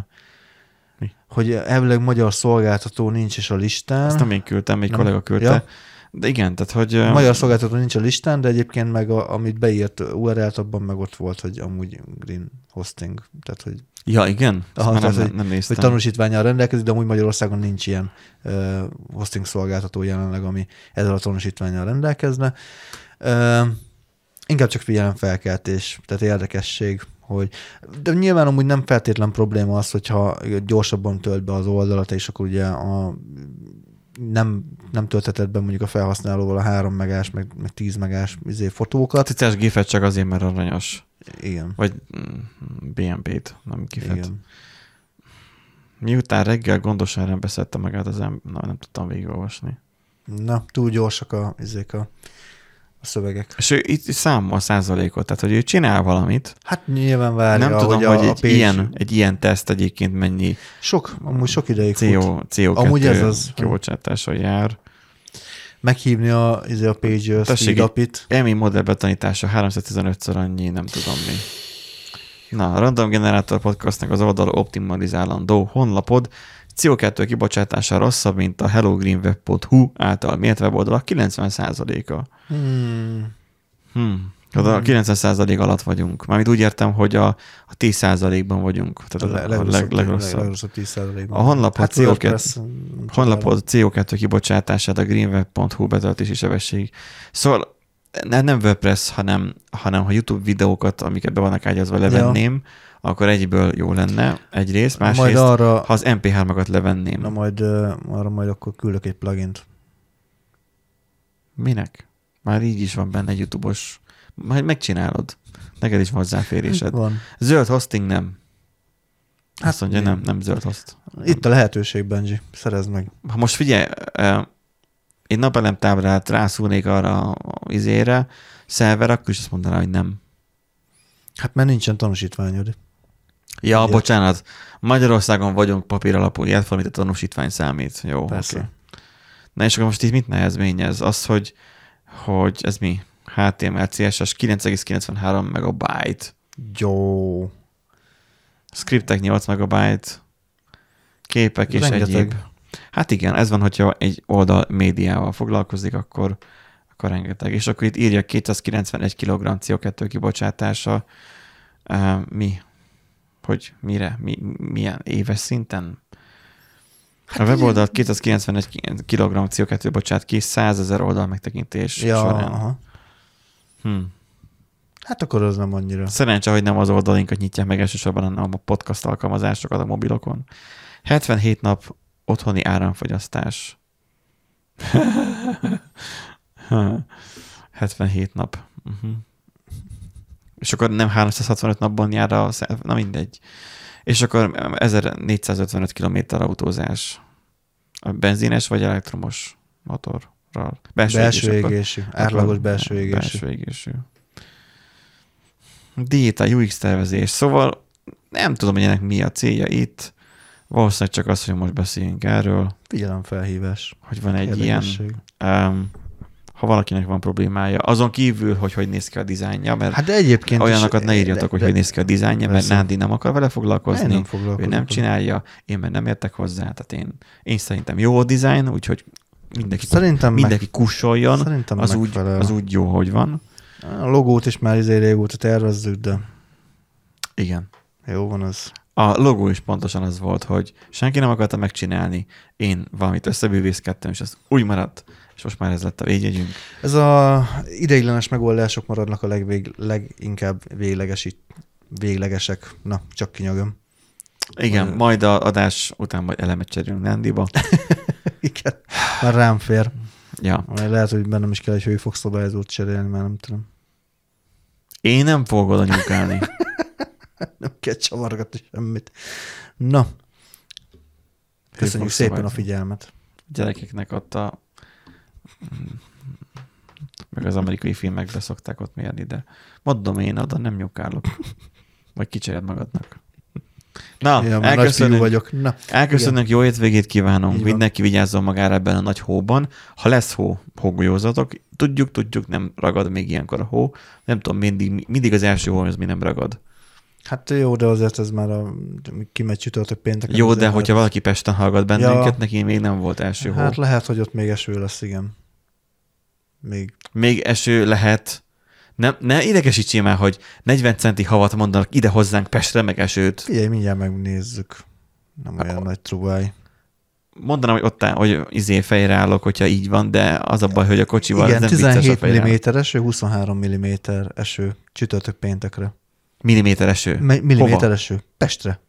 Mi? Hogy elvileg magyar szolgáltató nincs is a listán. Ezt nem én küldtem, egy Nem. kollega küldte. Ja. De igen, tehát hogy... Magyar szolgáltató nincs a listán, de egyébként meg a, amit beírt URL-t, abban meg ott volt, hogy amúgy green hosting, tehát hogy, Ja, igen? Aha, már nem, tehát, nem, néztem. hogy tanúsítványal rendelkezik, de amúgy Magyarországon nincs ilyen uh, hosting szolgáltató jelenleg, ami ezzel a tanúsítványal rendelkezne. Uh, inkább csak figyelemfelkeltés, tehát érdekesség, hogy de nyilván amúgy nem feltétlen probléma az, hogyha gyorsabban tölt be az oldalat, és akkor ugye a nem, nem töltetett be mondjuk a felhasználóval a 3 megás, meg, meg 10 megás izé, fotókat. Cicás gifet csak azért, mert aranyos. Igen. Vagy mm, BNB-t, nem gifet. Igen. Miután reggel gondosan rendbeszedte magát az ember, na, nem tudtam végigolvasni. Na, túl gyorsak a, izék a, a szövegek. És ő itt számol százalékot, tehát hogy ő csinál valamit. Hát nyilván várja, nem tudom, hogy, hogy a, a egy, page, ilyen, egy ilyen teszt egyébként mennyi Sok, amúgy sok ideig fut. CO, CO2 Amúgy ez az. kibocsátással jár. Meghívni a, izé a page Tessék, speed. EMI modell betanítása 315-ször annyi, nem tudom mi. Na, a Random Generator Podcastnak az oldal optimalizálandó honlapod CO2 kibocsátása rosszabb, mint a hellogreenweb.hu által mért weboldalak 90%-a. Hmm. Hmm. A 90% alatt vagyunk. Mármint úgy értem, hogy a, a 10%-ban vagyunk. A Tehát a, le- a legrosszabb, leg, legrosszabb. legrosszabb 10%-ban. A honlapon hát CO2 WordPress, nem honlapod CO2 kibocsátását a greenweb.hu betöltési sebesség. Szóval ne, nem WordPress, hanem, hanem ha YouTube videókat, amiket be vannak ágyazva, levenném, akkor egyből jó lenne egyrészt, Majd másrészt, arra, ha az MP3-akat levenném. na majd, arra majd akkor küldök egy plugint. Minek? Már így is van benne egy YouTube-os. Majd megcsinálod. Neked is van hozzáférésed. Van. Zöld hosting nem. Hát Azt mondja, nem, nem zöld host. Itt a lehetőség, Benji. Szerezd meg. Ha most figyelj, eh, egy napelem táblát rászúrnék arra izére, szerver, akkor is azt mondaná, hogy nem. Hát mert nincsen tanúsítványod. Ja, Ugye? bocsánat. Magyarországon vagyunk papír alapú, ilyet valamit a tanúsítvány számít. Jó, Persze. oké. Na és akkor most itt mit nehezményez? Az, hogy, hogy ez mi? HTML, CSS 9,93 megabyte. Jó. Scriptek 8 megabyte. Képek és Rengeteg. egyéb. Hát igen, ez van, hogyha egy oldal médiával foglalkozik, akkor, akkor rengeteg. És akkor itt írja 291 kg CO2 kibocsátása. Uh, mi? Hogy mire? Mi, milyen éves szinten? Hát a weboldalt 291 kg CO2 bocsát ki 100 ezer oldal megtekintés Ja, során. aha. Hm. Hát akkor az nem annyira. Szerencse, hogy nem az oldalinkat nyitják meg elsősorban, hanem a podcast alkalmazásokat a mobilokon. 77 nap otthoni áramfogyasztás. 77 nap. Uh-huh. És akkor nem 365 napban jár a... Na mindegy. És akkor 1455 km autózás. A benzines vagy elektromos motorral? Belső égésű akkor. égésű. Átlagos belső égésű. Belső égésű. Diéta, UX tervezés. Szóval nem tudom, hogy ennek mi a célja itt. Valószínűleg csak az, hogy most beszéljünk erről, Figyelemfelhívás. hogy van egy ilyen, Érdekesség. um, ha valakinek van problémája. Azon kívül, hogy hogy néz ki a dizájnja, mert Hát de egyébként is- olyanokat ne írjatok, de- hogy de- hogy néz ki a dizájnja, mert. Nándi nem akar vele Én foglalkozni, nem ő nem csinálja, én meg nem értek hozzá, tehát én, én szerintem jó a dizájn, úgyhogy mindenki, Szerintem, mindenki kussoljon, meg, szerintem az úgy, az úgy jó, hogy van. A logót is már izé régóta tervezzük, de Igen. jó van az. A logó is pontosan az volt, hogy senki nem akarta megcsinálni, én valamit összebűvészkedtem, és ez úgy maradt, és most már ez lett a végjegyünk. Ez a ideiglenes megoldások maradnak a legvég, leginkább véglegesít, véglegesek. Na, csak kinyagom. Igen, Ö- majd a adás után majd elemet cserélünk Nandiba. Igen, már rám fér. Ja. Majd lehet, hogy bennem is kell egy hőfokszabályozót cserélni, már nem tudom. Én nem fogok oda nyúkálni. Nem kell csavargatni semmit. Na, köszönjük szépen a figyelmet. Gyerekeknek ott a meg az amerikai filmekbe szokták ott mérni, de mondom én, oda nem nyúkálok. Vagy kicsered magadnak. Na, ja, elköszönünk, vagyok. Na, elköszönünk jó étvégét kívánunk. Mindenki vigyázzon magára ebben a nagy hóban. Ha lesz hó, hógolyózatok. Tudjuk, tudjuk, nem ragad még ilyenkor a hó. Nem tudom, mindig, mindig az első hó az mi nem ragad. Hát jó, de azért ez már a, kimegy csütörtök péntek. Jó, de hogyha valaki Pesten hallgat bennünket, ja. neki még nem volt első Hát hó. lehet, hogy ott még eső lesz, igen. Még. Még eső lehet. Nem, ne idegesítsél már, hogy 40 centi havat mondanak ide hozzánk Pestre, meg esőt. Figyelj, mindjárt megnézzük. Nem olyan a... nagy truváj. Mondanám, hogy ott áll, hogy izé fejre állok, hogyha így van, de az a baj, hogy a kocsival Igen, nem 17 mm eső, 23 mm eső csütörtök péntekre. Milliméter eső? Me- milliméter eső. Pestre.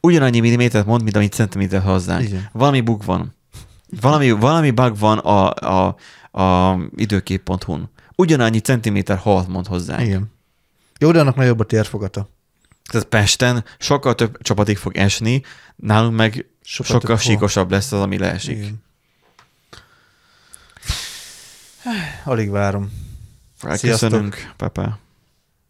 Ugyanannyi millimétert mond, mint amit centiméter hozzánk. Igen. Valami bug van. Valami, valami bug van a, a, a időkép.hu-n. Ugyanannyi centiméter halt mond hozzánk. Igen. Jó, de annak nagyobb a térfogata. Tehát Pesten sokkal több csapatig fog esni, nálunk meg sokkal, sokkal síkosabb lesz az, ami leesik. Igen. Alig várom. Köszönünk, Pepe.